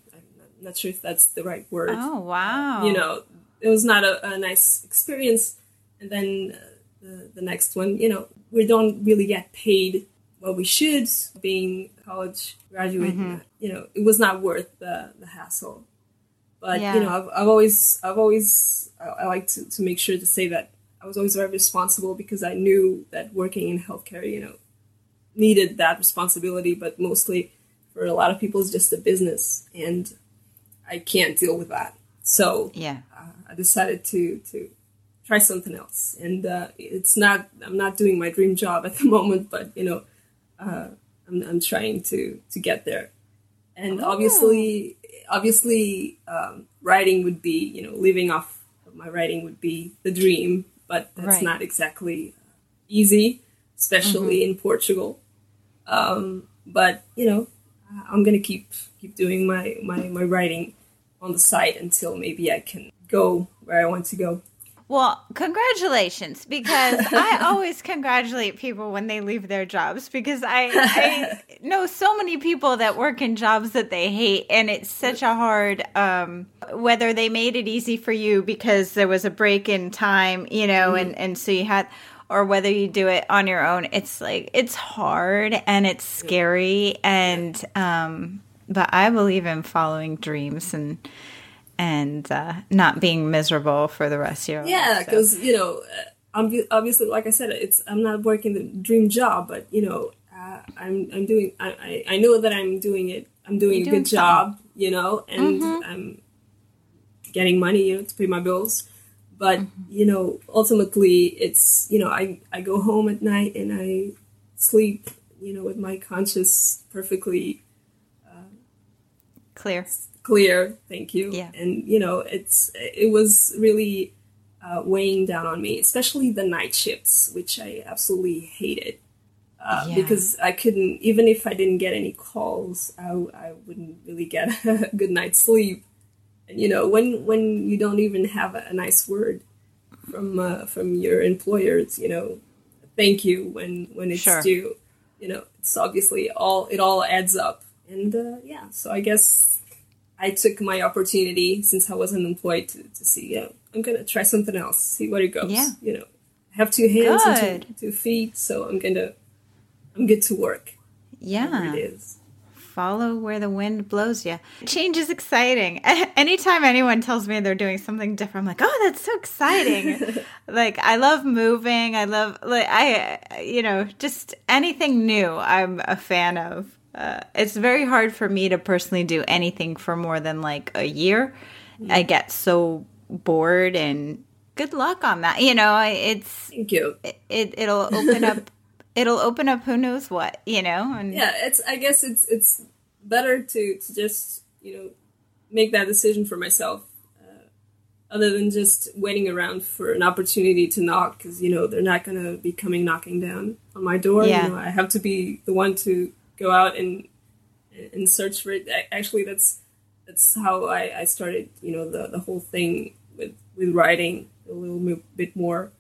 not- sure if that's the right word. Oh wow. You know, it was not a, a nice experience. And then uh, the the next one, you know, we don't really get paid what we should. Being a college graduate, Mm-hmm. you know, it was not worth the the hassle. But Yeah. you know, I've, I've always, I've always, I, I like to, to make sure to say that I was always very responsible because I knew that working in healthcare, you know, needed that responsibility. But mostly, for a lot of people, it's just a business, and I can't deal with that. So Yeah. uh, I decided to to try something else, and uh, it's not, I'm not doing my dream job at the moment, but you know, uh, I'm, I'm trying to to get there and obviously obviously um, writing would be you know living off of my writing would be the dream but that's Right. not exactly easy especially in portugal um, but you know i'm gonna keep keep doing my, my my writing on the side until maybe i can go where i want to go Well, congratulations, because I always congratulate people when they leave their jobs because I, I know so many people that work in jobs that they hate, and it's such a hard. Um, whether they made it easy for you because there was a break in time, you know, and and so you had, or whether you do it on your own, it's like it's hard and it's scary, and um, but I believe in following dreams and and uh, not being miserable for the rest of your Yeah, life. so- because you know, uh, obviously, like I said, it's I'm not working the dream job, but you know, uh, I'm I'm doing. I, I know that I'm doing it. I'm doing You're a doing good job, you know, and I'm getting money, you know, to pay my bills. But you know, ultimately, it's you know, I I go home at night and I sleep, you know, with my conscience perfectly clear. clear thank you Yeah. and you know it's it was really uh, weighing down on me especially the night shifts which i absolutely hated uh, Yeah. because i couldn't even if i didn't get any calls i, I wouldn't really get a good night's sleep and you know when when you don't even have a, a nice word from uh, from your employers you know thank you when when it's Sure. due you know it's obviously all it all adds up and uh, yeah so i guess I took my opportunity since I wasn't employed to, to see, yeah, I'm gonna try something else, see where it goes. Yeah. You know, I have two hands and two, two feet, so I'm gonna, I'm good to work. Yeah. it is. Follow where the wind blows you. Change is exciting. Anytime anyone tells me they're doing something different, I'm like, oh, that's so exciting. like, I love moving. I love, like, I, you know, just anything new I'm a fan of. Uh, it's very hard for me to personally do anything for more than like a year. I get so bored and good luck on that. You know, it's, Thank you. it, it'll open up, it'll open up who knows what, you know? And Yeah, it's. I guess it's it's better to to just you know make that decision for myself, uh, other than just waiting around for an opportunity to knock because you know they're not gonna be coming knocking down on my door. Yeah. You know, I have to be the one to go out and and search for it. Actually, that's that's how I, I started. You know, the the whole thing with with writing a little bit more.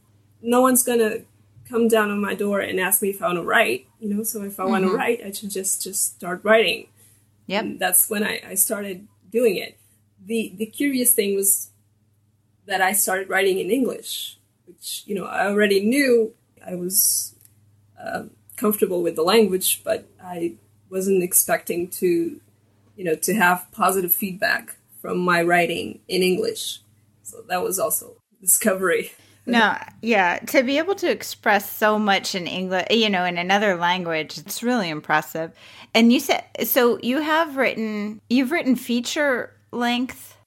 No one's gonna come down on my door and ask me if I want to write. You know, so if I want to write, I should just just start writing. Yep. And that's when I, I started doing it. The the curious thing was that I started writing in English, which you know I already knew I was um comfortable with the language, but I wasn't expecting to, you know, to have positive feedback from my writing in English. So that was also discovery. No, yeah, to be able to express so much in English, you know, in another language, it's really impressive. And you said so you have written you've written feature length.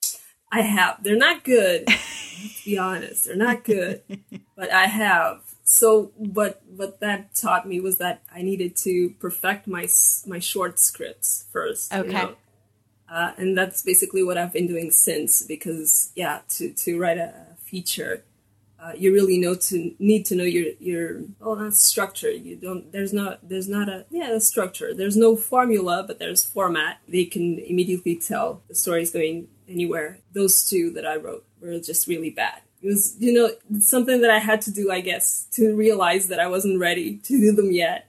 I have. They're not good. to be honest, they're not good. but I have. So what what that taught me was that I needed to perfect my my short scripts first. you Okay. know? Uh, and that's basically what I've been doing since. Because yeah, to to write a feature, uh, you really know to need to know your your well not structure. You don't. There's not there's not a yeah a structure. There's no formula, but there's format. They can immediately tell the story's going anywhere. Those two that I wrote were just really bad. It was you know something that I had to do, I guess, to realize that I wasn't ready to do them yet.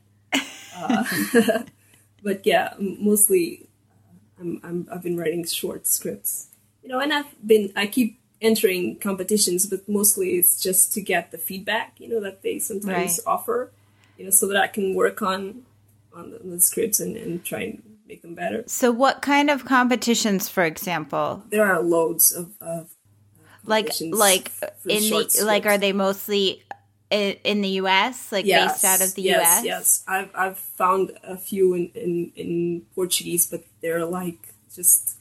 Uh, but yeah, mostly uh, I'm, I'm I've been writing short scripts, you know, and I've been I keep entering competitions, but mostly it's just to get the feedback, you know, that they sometimes Right. offer, you know, so that I can work on on the, the scripts and, and try and make them better. So what kind of competitions, for example? There are loads of, of Like like in the like are they mostly in, in the US, like based out of the yes, US? Yes, I've I've found a few in, in, in Portuguese, but they're like just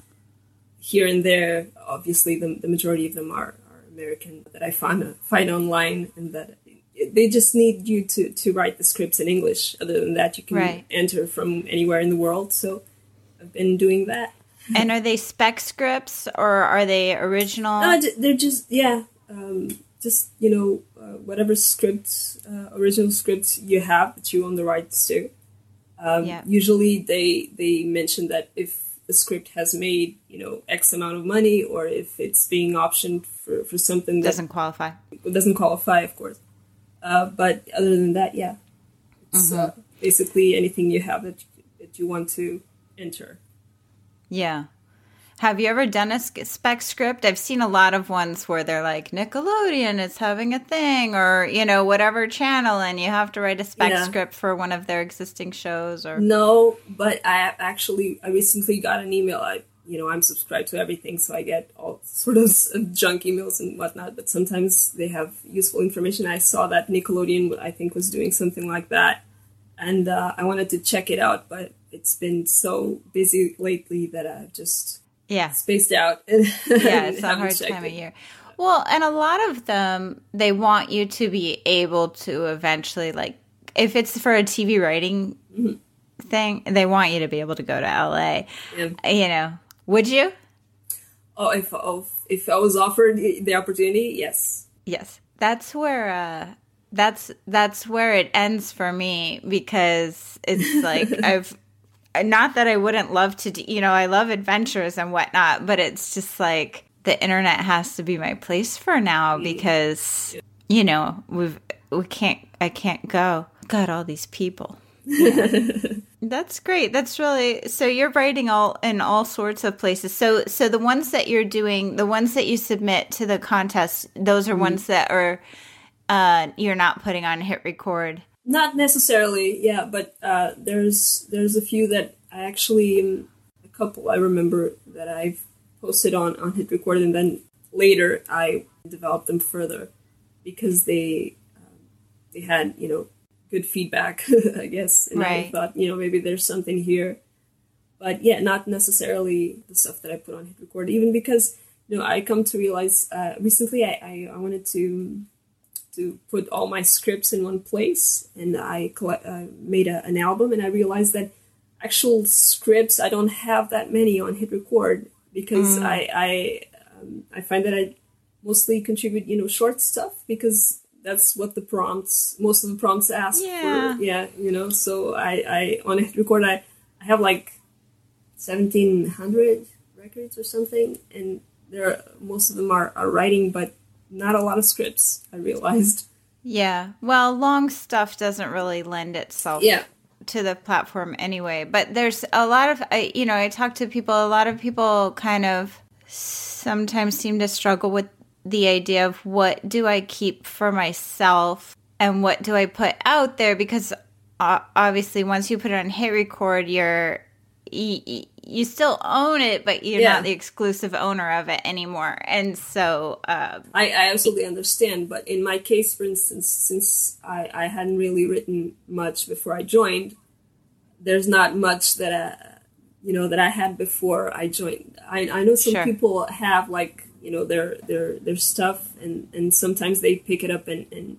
here and there. Obviously, the, the majority of them are, are American that I find find online, and that they just need you to, to write the scripts in English. Other than that, you can Right. enter from anywhere in the world. So I've been doing that. And are they spec scripts or are they original? No, they're just yeah, um, just you know uh, whatever scripts, uh, original scripts you have that you own the rights to. Um, Yeah. Usually they they mention that if the script has made you know X amount of money or if it's being optioned for, for something that Doesn't qualify. doesn't qualify, of course. Uh, but other than that, yeah, it's uh, basically anything you have that you, that you want to enter. Yeah. Have you ever done a spec script? I've seen a lot of ones where they're like Nickelodeon is having a thing or, you know, whatever channel and you have to write a spec Yeah. script for one of their existing shows or No, but I actually I recently got an email. I you know I'm subscribed to everything, so I get all sort of junk emails and whatnot. But sometimes they have useful information. I saw that Nickelodeon I think was doing something like that, and uh, I wanted to check it out, but it's been so busy lately that I've just Yeah. spaced out. Yeah, it's a hard time of year. Well, and a lot of them they want you to be able to eventually like if it's for a TV writing Mm-hmm. thing, they want you to be able to go to LA. Yeah. You know. Would you? Oh, if oh, if I was offered the the opportunity, yes. Yes. That's where uh that's that's where it ends for me because it's like I've not that I wouldn't love to do, you know, I love adventures and whatnot, but it's just like the internet has to be my place for now because you know, we've we can't I can't go. Got all these people. That's great. That's really so you're writing all in all sorts of places. So so the ones that you're doing, the ones that you submit to the contest, those are ones that are uh you're not putting on HitRecord. Not necessarily, yeah, but uh, there's there's a few that I actually um, a couple I remember that I've posted on on HitRecord, and then later I developed them further because they um, they had you know good feedback, I guess, and Right. I thought you know maybe there's something here, but yeah, not necessarily the stuff that I put on HitRecord, even because you know I come to realize uh, recently I, I I wanted to to put all my scripts in one place and I uh, made a, an album and I realized that actual scripts I don't have that many on HitRecord because I I um, I find that I mostly contribute you know short stuff because that's what the prompts most of the prompts ask Yeah. for yeah you know so I I on HitRecord I I have like 1700 records or something and there are, most of them are, are writing but not a lot of scripts i realized Yeah. Well, long stuff doesn't really lend itself yeah to the platform anyway. But there's a lot of, I, you know, I talk to people, a lot of people kind of sometimes seem to struggle with the idea of what do I keep for myself and what do I put out there because uh, obviously once you put it on HitRecord, you're you, still own it, but you're Yeah. not the exclusive owner of it anymore. And so, uh, I, I absolutely understand, but in my case, for instance, since I, I hadn't really written much before I joined, there's not much that I, you know, that I had before I joined. I, I know some Sure. people have like, you know, their their their stuff, and and sometimes they pick it up and and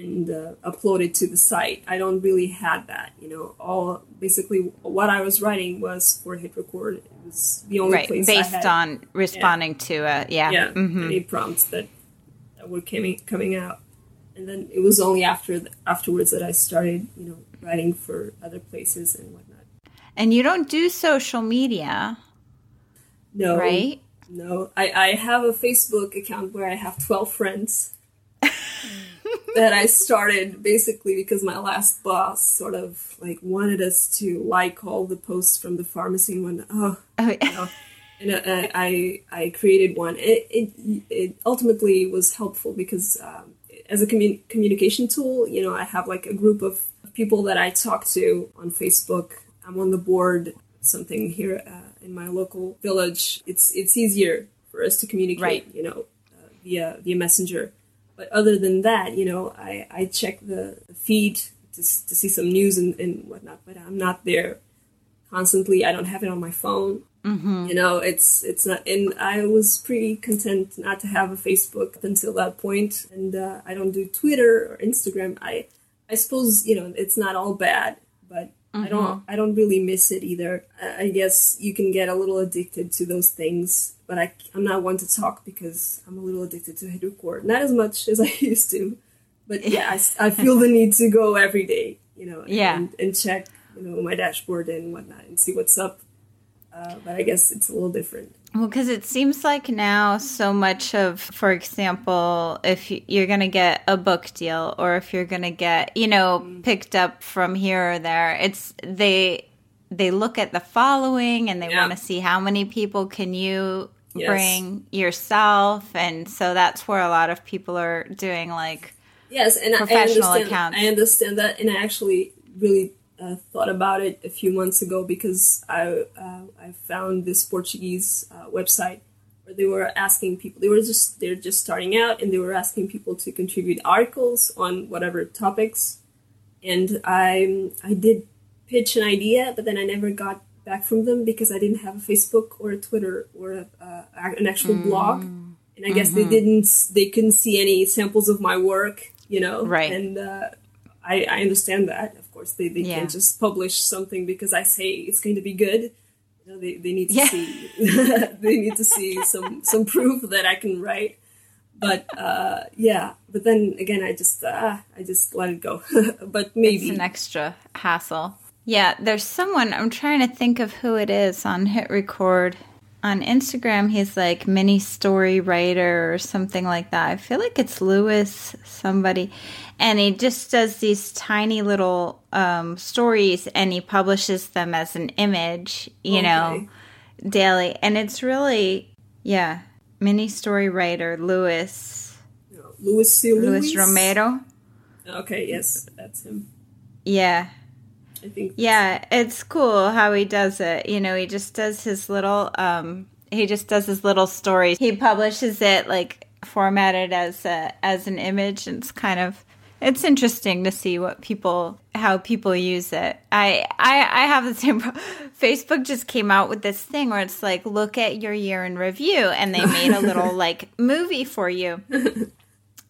and uh, upload it to the site. I don't really have that, you know. All basically what I was writing was for HitRecord. It was the only right, place I based had on responding to uh yeah. yeah, mhm. any prompts that, that were coming coming out, and then it was only after th- afterwards that I started, you know, writing for other places and whatnot. And you don't do social media, No, right? No, I I have a Facebook account where I have twelve friends. That I started basically because my last boss sort of like wanted us to like all the posts from the pharmacy and whatnot. Oh, Oh, you know, and I, I I created one. It it, it ultimately was helpful because um, as a commun- communication tool, you know, I have like a group of people that I talk to on Facebook. I'm on the board. Something here uh, in my local village. It's it's easier for us to communicate. Right. You know, uh, via via messenger. But other than that, you know, I, I check the, feed to, to see some news and, and whatnot, but I'm not there constantly. I don't have it on my phone. Mm-hmm. You know, it's it's not. And I was pretty content not to have a Facebook until that point, and uh, I don't do Twitter or Instagram. I I suppose you know it's not all bad, but I don't I don't really miss it either. I, I guess you can get a little addicted to those things, but I I'm not one to talk because I'm a little addicted to HitRecord. Not as much as I used to, but yeah, I feel the need to go every day. You know, Yeah. and, and check you know my dashboard and whatnot and see what's up. Uh, but I guess it's a little different. Well, because it seems like now so much of, for example, if you're going to get a book deal or if you're going to get, you know, Mm. picked up from here or there, it's they they look at the following and they Yeah. want to see how many people can you Yes. bring yourself, and so that's where a lot of people are doing like Yes, and I- I understand, accounts. I understand that, and I actually really uh, thought about it a few months ago because I uh, I found this Portuguese uh, website where they were asking people. They were just they're just starting out, and they were asking people to contribute articles on whatever topics. And I I did pitch an idea, but then I never got back from them because I didn't have a Facebook or a Twitter or a, uh, an actual blog. And I guess they didn't, they couldn't see any samples of my work, you know? Right. And uh, I, I understand that. Of course, they, they Yeah. can't just publish something because I say it's going to be good. You know, they, they need to Yeah. see, they need to see some, some proof that I can write. But uh, yeah, but then again, I just uh, I just let it go. but maybe it's an extra hassle. Yeah, there's someone I'm trying to think of who it is on HitRecord. On Instagram, he's like mini story writer or something like that. I feel like it's Lewis somebody, and he just does these tiny little um, stories and he publishes them as an image, you know, daily. And it's really, yeah, mini story writer Lewis Lewis C. Luis Romero. Okay, yes, that's him. Yeah, I think. Yeah, it's cool how he does it. You know, he just does his little um he just does his little stories. He publishes it like formatted as a, as an image and it's kind of it's interesting to see what people how people use it. I I I have the same pro- Facebook just came out with this thing where it's like look at your year in review and they made a little like movie for you.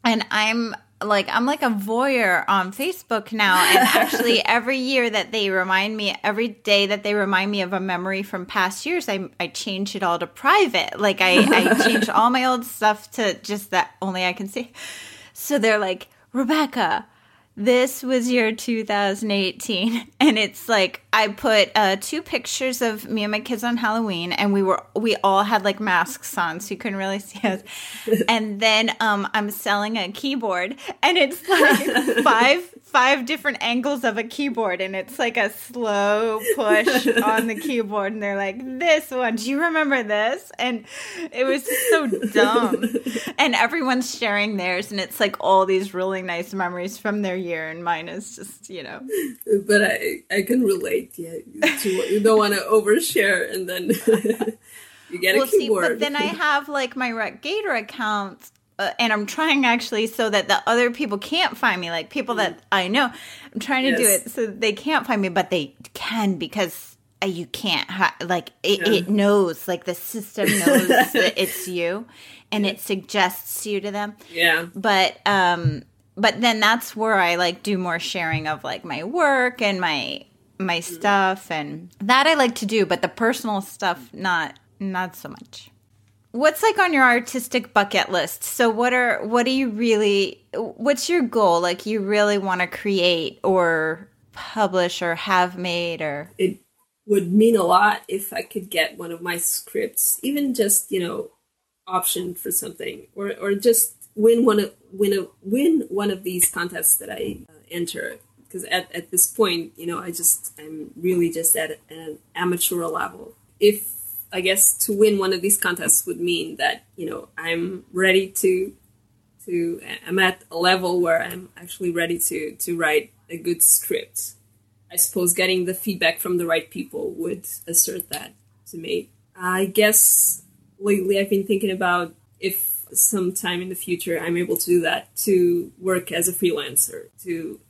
And I'm like I'm like a voyeur on Facebook now and actually every year that they remind me every day that they remind me of a memory from past years I I change it all to private. Like I I change all my old stuff to just that only I can see. So they're like, "Rebecca, this was your 2018 and it's like i put uh, two pictures of me and my kids on halloween and we were we all had like masks on so you couldn't really see us. And then um, i'm selling a keyboard and it's like five five different angles of a keyboard and it's like a slow push on the keyboard and they're like this one do you remember this? And it was so dumb. And everyone's sharing theirs and it's like all these really nice memories from their year and mine is just you know. But I I can relate. Yeah, to you don't want to overshare, and then you get a well see keyboard. but then i have like my rec gator account uh, and i'm trying actually so that the other people can't find me like people that i know. I'm trying to do it so they can't find me but they can because uh, you can't ha- like it, Yeah. it knows like the system knows that it's you and it suggests you to them. Yeah, but um but then that's where i like do more sharing of like my work and my my stuff and that i like to do but the personal stuff not not so much. What's like on your artistic bucket list? So what are what do you really what's your goal? Like you really want to create or publish or have made or? It would mean a lot if I could get one of my scripts, even just you know, optioned for something, or or just win one of win a win one of these contests that I uh, enter. Because at, at this point, you know, I just I'm really just at an amateur level. If I guess to win one of these contests would mean that you know I'm ready to to I'm at a level where I'm actually ready to to write a good script. I suppose getting the feedback from the right people would assert that to me. I guess lately I've been thinking about if sometime in the future I'm able to do that, to work as a freelancer, to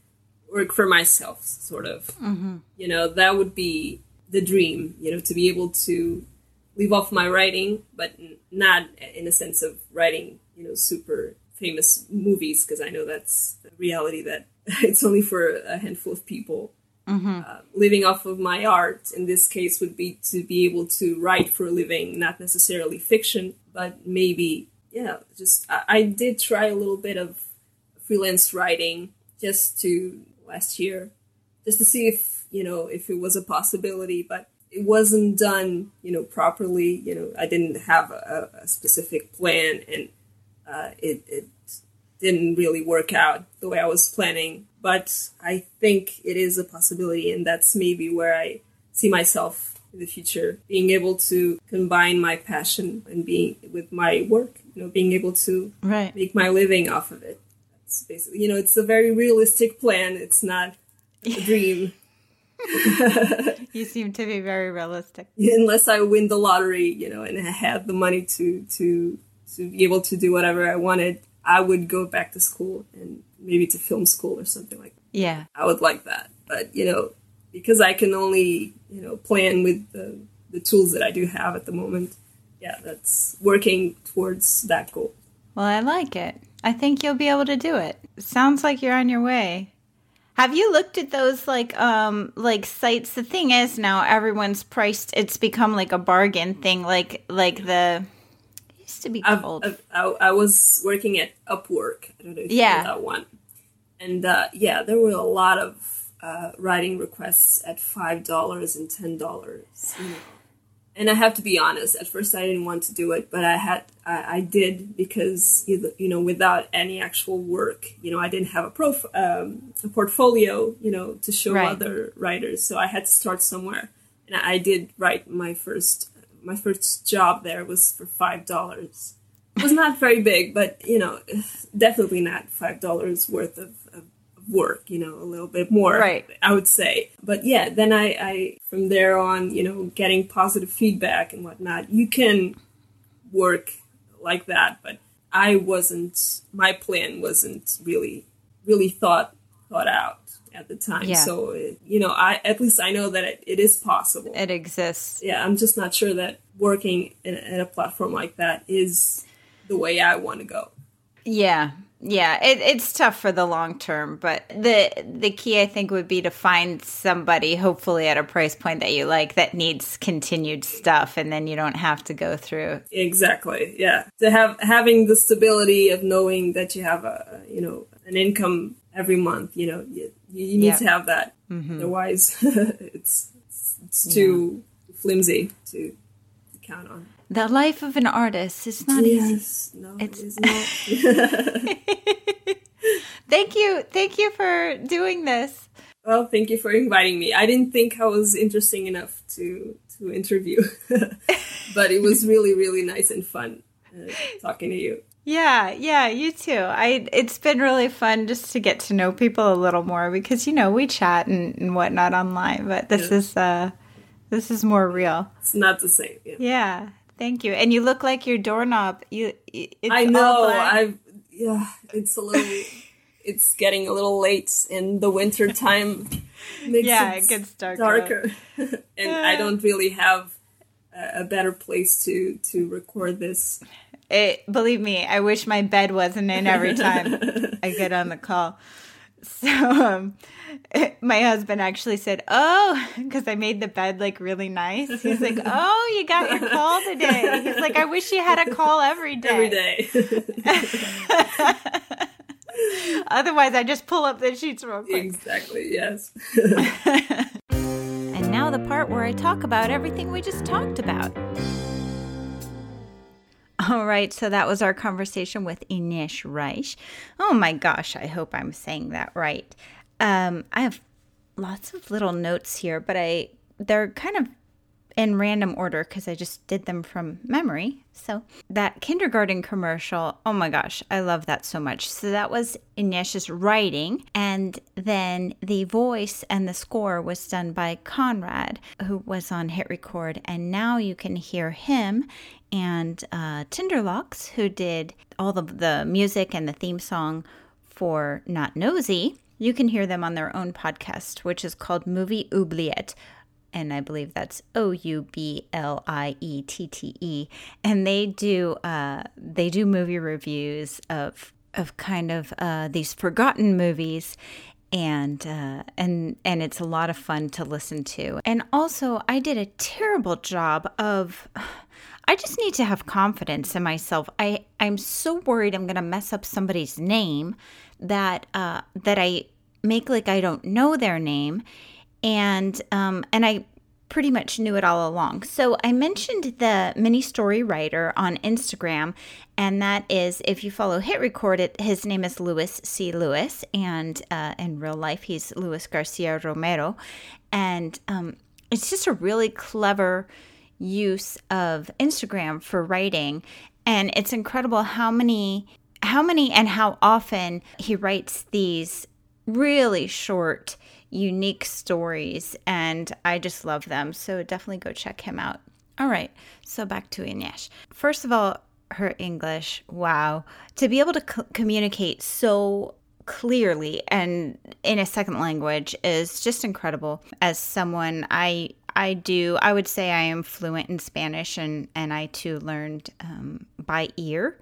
work for myself, sort of. You know, that would be the dream, you know, to be able to leave off my writing, but n- not in a sense of writing, you know, super famous movies, because I know that's a reality that it's only for a handful of people. Uh, living off of my art in this case would be to be able to write for a living, not necessarily fiction, but maybe, yeah, just I, I did try a little bit of freelance writing just to last year, just to see if, you know, if it was a possibility, but it wasn't done, you know, properly. You know, I didn't have a, a specific plan and uh, it, it didn't really work out the way I was planning. But I think it is a possibility, and that's maybe where I see myself in the future, being able to combine my passion and being with my work. You know, being able to right make my living off of it. That's basically, you know, it's a very realistic plan. It's not a dream. you seem to be very realistic unless I win the lottery, you know, and I had the money to to to be able to do whatever I wanted, I would go back to school and maybe to film school or something like that. yeah I would like that. But, you know, because I can only, you know, plan with the, the tools that I do have at the moment, yeah, that's working towards that goal. Well, I like it. I think you'll be able to do it. Sounds like you're on your way. Have you looked at those like um like sites? The thing is now everyone's priced. It's become like a bargain thing. Like like the it used to be I've, called. I've, I, I was working at Upwork. I don't know if Yeah. you know that one. And uh, yeah, there were a lot of uh, writing requests at five dollars and ten dollars. You know. And I have to be honest. At first, I didn't want to do it, but I had I, I did because you you know without any actual work, you know, I didn't have a prof um, a portfolio, you know, to show Right. other writers. So I had to start somewhere, and I did write my first my first job there was for five dollars. It was not very big, but you know, definitely not five dollars worth of work. You know, a little bit more, Right. I would say. But yeah, then I, I from there on, you know, getting positive feedback and whatnot. You can work like that, but I wasn't. My plan wasn't really really thought thought out at the time. Yeah. So it, you know, I at least I know that it, it is possible it exists. yeah, I'm just not sure that working in, in a platform like that is the way I want to go. Yeah. Yeah, it, it's tough for the long term, but the the key I think would be to find somebody, hopefully at a price point that you like, that needs continued stuff, and then you don't have to go through. Exactly. Yeah, to have having the stability of knowing that you have a you know an income every month. You know, you, you need Yeah. to have that. Mm-hmm. Otherwise, it's it's, it's too flimsy to, to count on. The life of an artist is not easy. Yes. No, It's- it's not. Thank you. Thank you for doing this. Well, thank you for inviting me. I didn't think I was interesting enough to to interview, but it was really really nice and fun uh, talking to you. Yeah, yeah, you too. I it's been really fun just to get to know people a little more because you know we chat and, and whatnot online, but this Yeah. is uh this is more real. It's not the same. Yeah. Yeah, thank you. And you look like your doorknob. You, it's I know. I've yeah. It's a little. it's getting a little late in the winter time. Makes Yeah, it gets darker. darker, and I don't really have a, a better place to to record this. It, believe me, I wish my bed wasn't in every time I get on the call. So, um, my husband actually said, "Oh, because I made the bed like really nice." He's like, "Oh, you got your call today." He's like, "I wish you had a call every day." Every day. Otherwise, I just pull up the sheets real quick. exactly. Yes. And now the part where I talk about everything we just talked about. All right, so that was our conversation with Ines Reich. Oh my gosh, I hope I'm saying that right. Um, I have lots of little notes here, but I they're kind of in random order because I just did them from memory. So that kindergarten commercial, oh my gosh, I love that so much. So that was Inesh's writing, and then the voice and the score was done by Conrad, who was on HitRecord, and now you can hear him and uh, Tinderlocks, who did all the the music and the theme song for Not Nosy. You can hear them on their own podcast, which is called Movie Oubliette and I believe that's O U B L I E T T E, and they do uh, they do movie reviews of of kind of uh, these forgotten movies. And uh, and and it's a lot of fun to listen to. And also, I did a terrible job of. I just need to have confidence in myself. I I'm so worried I'm gonna mess up somebody's name that uh, that I make like I don't know their name, and um, and I pretty much knew it all along. So I mentioned the mini story writer on Instagram, and that is if you follow HitRecord, it his name is Lewis C. Lewis, and uh, in real life he's Luis Garcia Romero, and um, it's just a really clever use of Instagram for writing, and it's incredible how many how many and how often he writes these really short unique stories and I just love them. So definitely go check him out. All right, so back to Ines. First of all, her English, wow. To be able to c- communicate so clearly and in a second language is just incredible. As someone I I do I would say I am fluent in Spanish and and I too learned um, by ear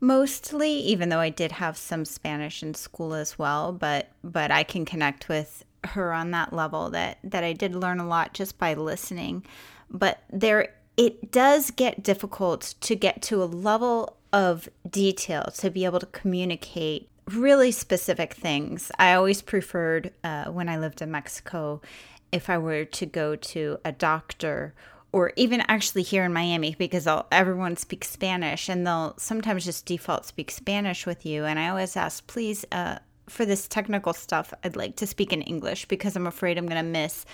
mostly even though I did have some Spanish in school as well but but I can connect with her on that level that that I did learn a lot just by listening but there it does get difficult to get to a level of detail to be able to communicate really specific things. I always preferred uh, when I lived in Mexico if I were to go to a doctor or even actually here in Miami because I'll, everyone speaks Spanish and they'll sometimes just default speak Spanish with you. And I always ask, please, uh, for this technical stuff, I'd like to speak in English because I'm afraid I'm going to miss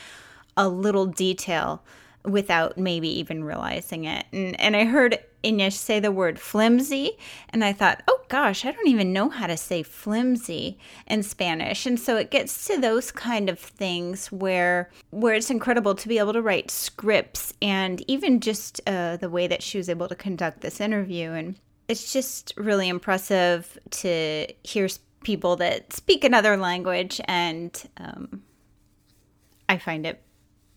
a little detail without maybe even realizing it. And, and I heard Ines say the word flimsy, and I thought, oh gosh, I don't even know how to say flimsy in Spanish. And so it gets to those kind of things where where it's incredible to be able to write scripts and even just uh, the way that she was able to conduct this interview. And it's just really impressive to hear people that speak another language and um, I find it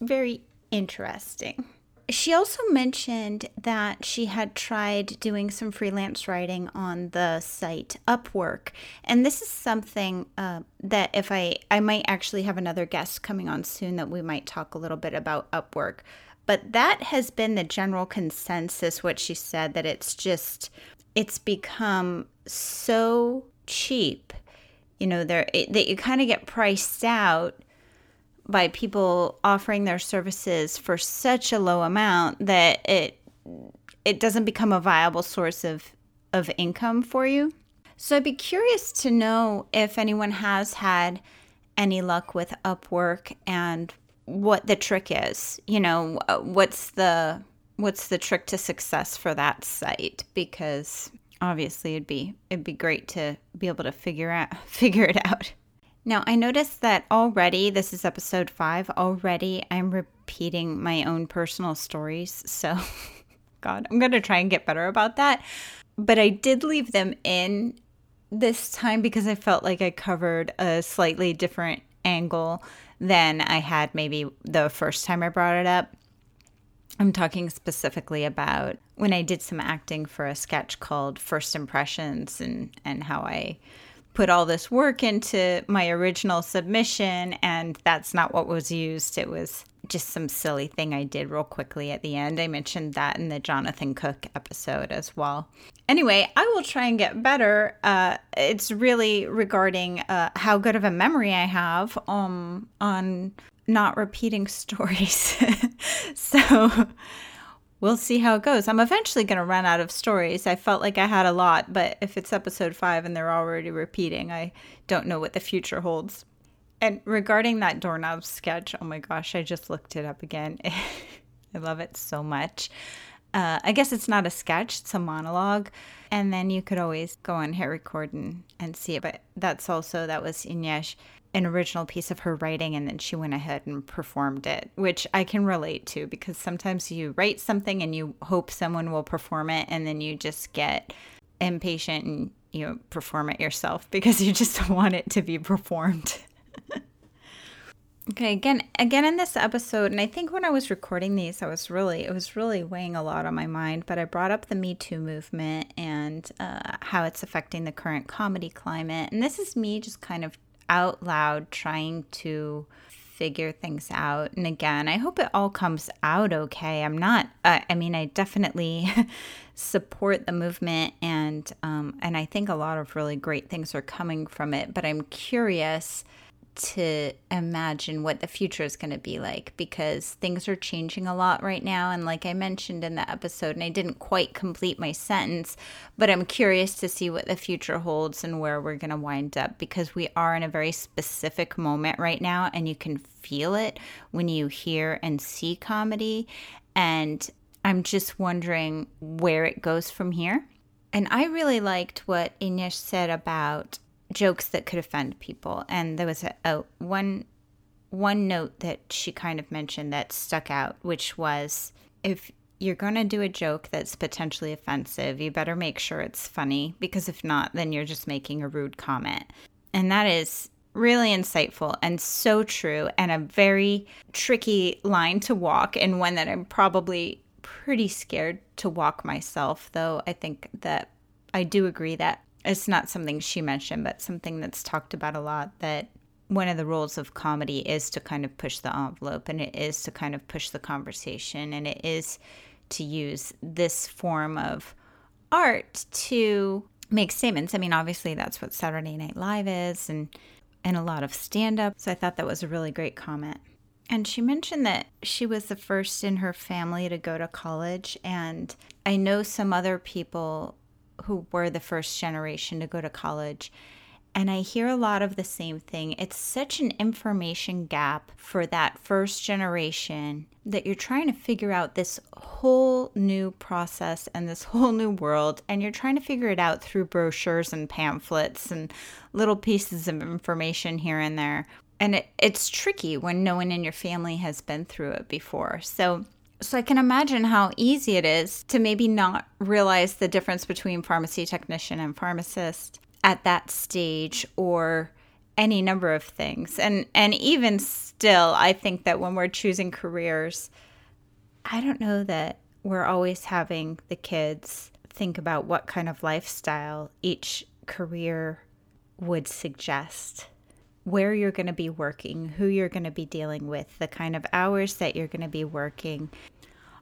very interesting. She also mentioned that she had tried doing some freelance writing on the site Upwork, and this is something uh, that if I I might actually have another guest coming on soon that we might talk a little bit about Upwork, but that has been the general consensus. What she said that it's just it's become so cheap, you know, there that you kind of get priced out by people offering their services for such a low amount that it it doesn't become a viable source of of income for you. So I'd be curious to know if anyone has had any luck with Upwork and what the trick is. You know, what's the what's the trick to success for that site because obviously it'd be it'd be great to be able to figure out figure it out. Now, I noticed that already, this is episode five, already I'm repeating my own personal stories. So, God, I'm going to try and get better about that. But I did leave them in this time because I felt like I covered a slightly different angle than I had maybe the first time I brought it up. I'm talking specifically about when I did some acting for a sketch called First Impressions and, and how I put all this work into my original submission and that's not what was used. It was just some silly thing I did real quickly at the end. I mentioned that in the Jonathan Cook episode as well. Anyway, I will try and get better. Uh, it's really regarding uh, how good of a memory I have um, on not repeating stories. so we'll see how it goes. I'm eventually going to run out of stories. I felt like I had a lot, but if it's episode five and they're already repeating, I don't know what the future holds. And regarding that doorknob sketch, oh my gosh, I just looked it up again. I love it so much. Uh, I guess it's not a sketch, it's a monologue. And then you could always go on HitRecord and, and see it. But that's also, that was Inyesh, an original piece of her writing. And then she went ahead and performed it, which I can relate to because sometimes you write something and you hope someone will perform it. And then you just get impatient and you know, perform it yourself because you just want it to be performed. Okay, again again in this episode, and I think when I was recording these, I was really it was really weighing a lot on my mind, but I brought up the Me Too movement and uh, how it's affecting the current comedy climate. And this is me just kind of out loud trying to figure things out. And again, I hope it all comes out okay. I'm not. Uh, I mean, I definitely support the movement, and um, and I think a lot of really great things are coming from it. But I'm curious to imagine what the future is going to be like because things are changing a lot right now. And like I mentioned in the episode, and I didn't quite complete my sentence, but I'm curious to see what the future holds and where we're going to wind up because we are in a very specific moment right now, and you can feel it when you hear and see comedy. And I'm just wondering where it goes from here. And I really liked what Inish said about jokes that could offend people. And there was a, a one one note that she kind of mentioned that stuck out, which was if you're going to do a joke that's potentially offensive, you better make sure it's funny because if not, then you're just making a rude comment. And that is really insightful and so true and a very tricky line to walk and one that I'm probably pretty scared to walk myself, though I think that I do agree that it's not something she mentioned, but something that's talked about a lot that one of the roles of comedy is to kind of push the envelope and it is to kind of push the conversation and it is to use this form of art to make statements. I mean, obviously that's what Saturday Night Live is and and a lot of stand up. So I thought that was a really great comment. And she mentioned that she was the first in her family to go to college and I know some other people who were the first generation to go to college. And I hear a lot of the same thing. It's such an information gap for that first generation that you're trying to figure out this whole new process and this whole new world. And you're trying to figure it out through brochures and pamphlets and little pieces of information here and there. And it, it's tricky when no one in your family has been through it before. So so I can imagine how easy it is to maybe not realize the difference between pharmacy technician and pharmacist at that stage or any number of things. And and even still, I think that when we're choosing careers, I don't know that we're always having the kids think about what kind of lifestyle each career would suggest where you're going to be working, who you're going to be dealing with, the kind of hours that you're going to be working,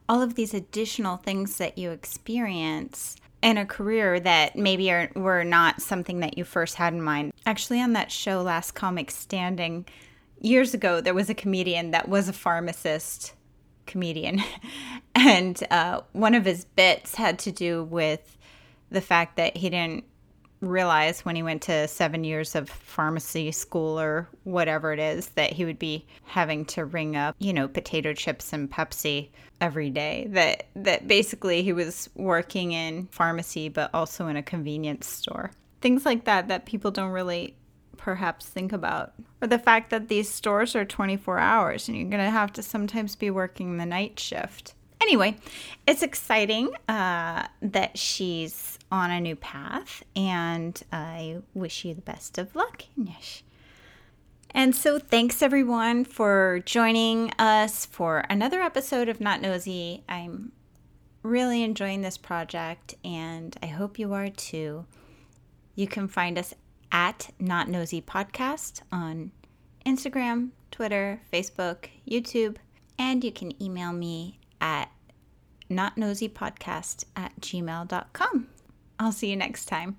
all of these additional things that you experience in a career that maybe are, were not something that you first had in mind. Actually, on that show, Last Comic Standing, years ago, there was a comedian that was a pharmacist comedian. and uh, one of his bits had to do with the fact that he didn't realize when he went to seven years of pharmacy school or whatever it is that he would be having to ring up, you know, potato chips and Pepsi every day. That that basically he was working in pharmacy but also in a convenience store. Things like that that people don't really perhaps think about. Or the fact that these stores are 24 hours and you're going to have to sometimes be working the night shift. Anyway, it's exciting uh, that she's on a new path, and I wish you the best of luck, Nish. And so, thanks everyone for joining us for another episode of Not Nosy. I'm really enjoying this project, and I hope you are too. You can find us at Not Nosy Podcast on Instagram, Twitter, Facebook, YouTube, and you can email me at notnosypodcast at gmail.com. I'll see you next time.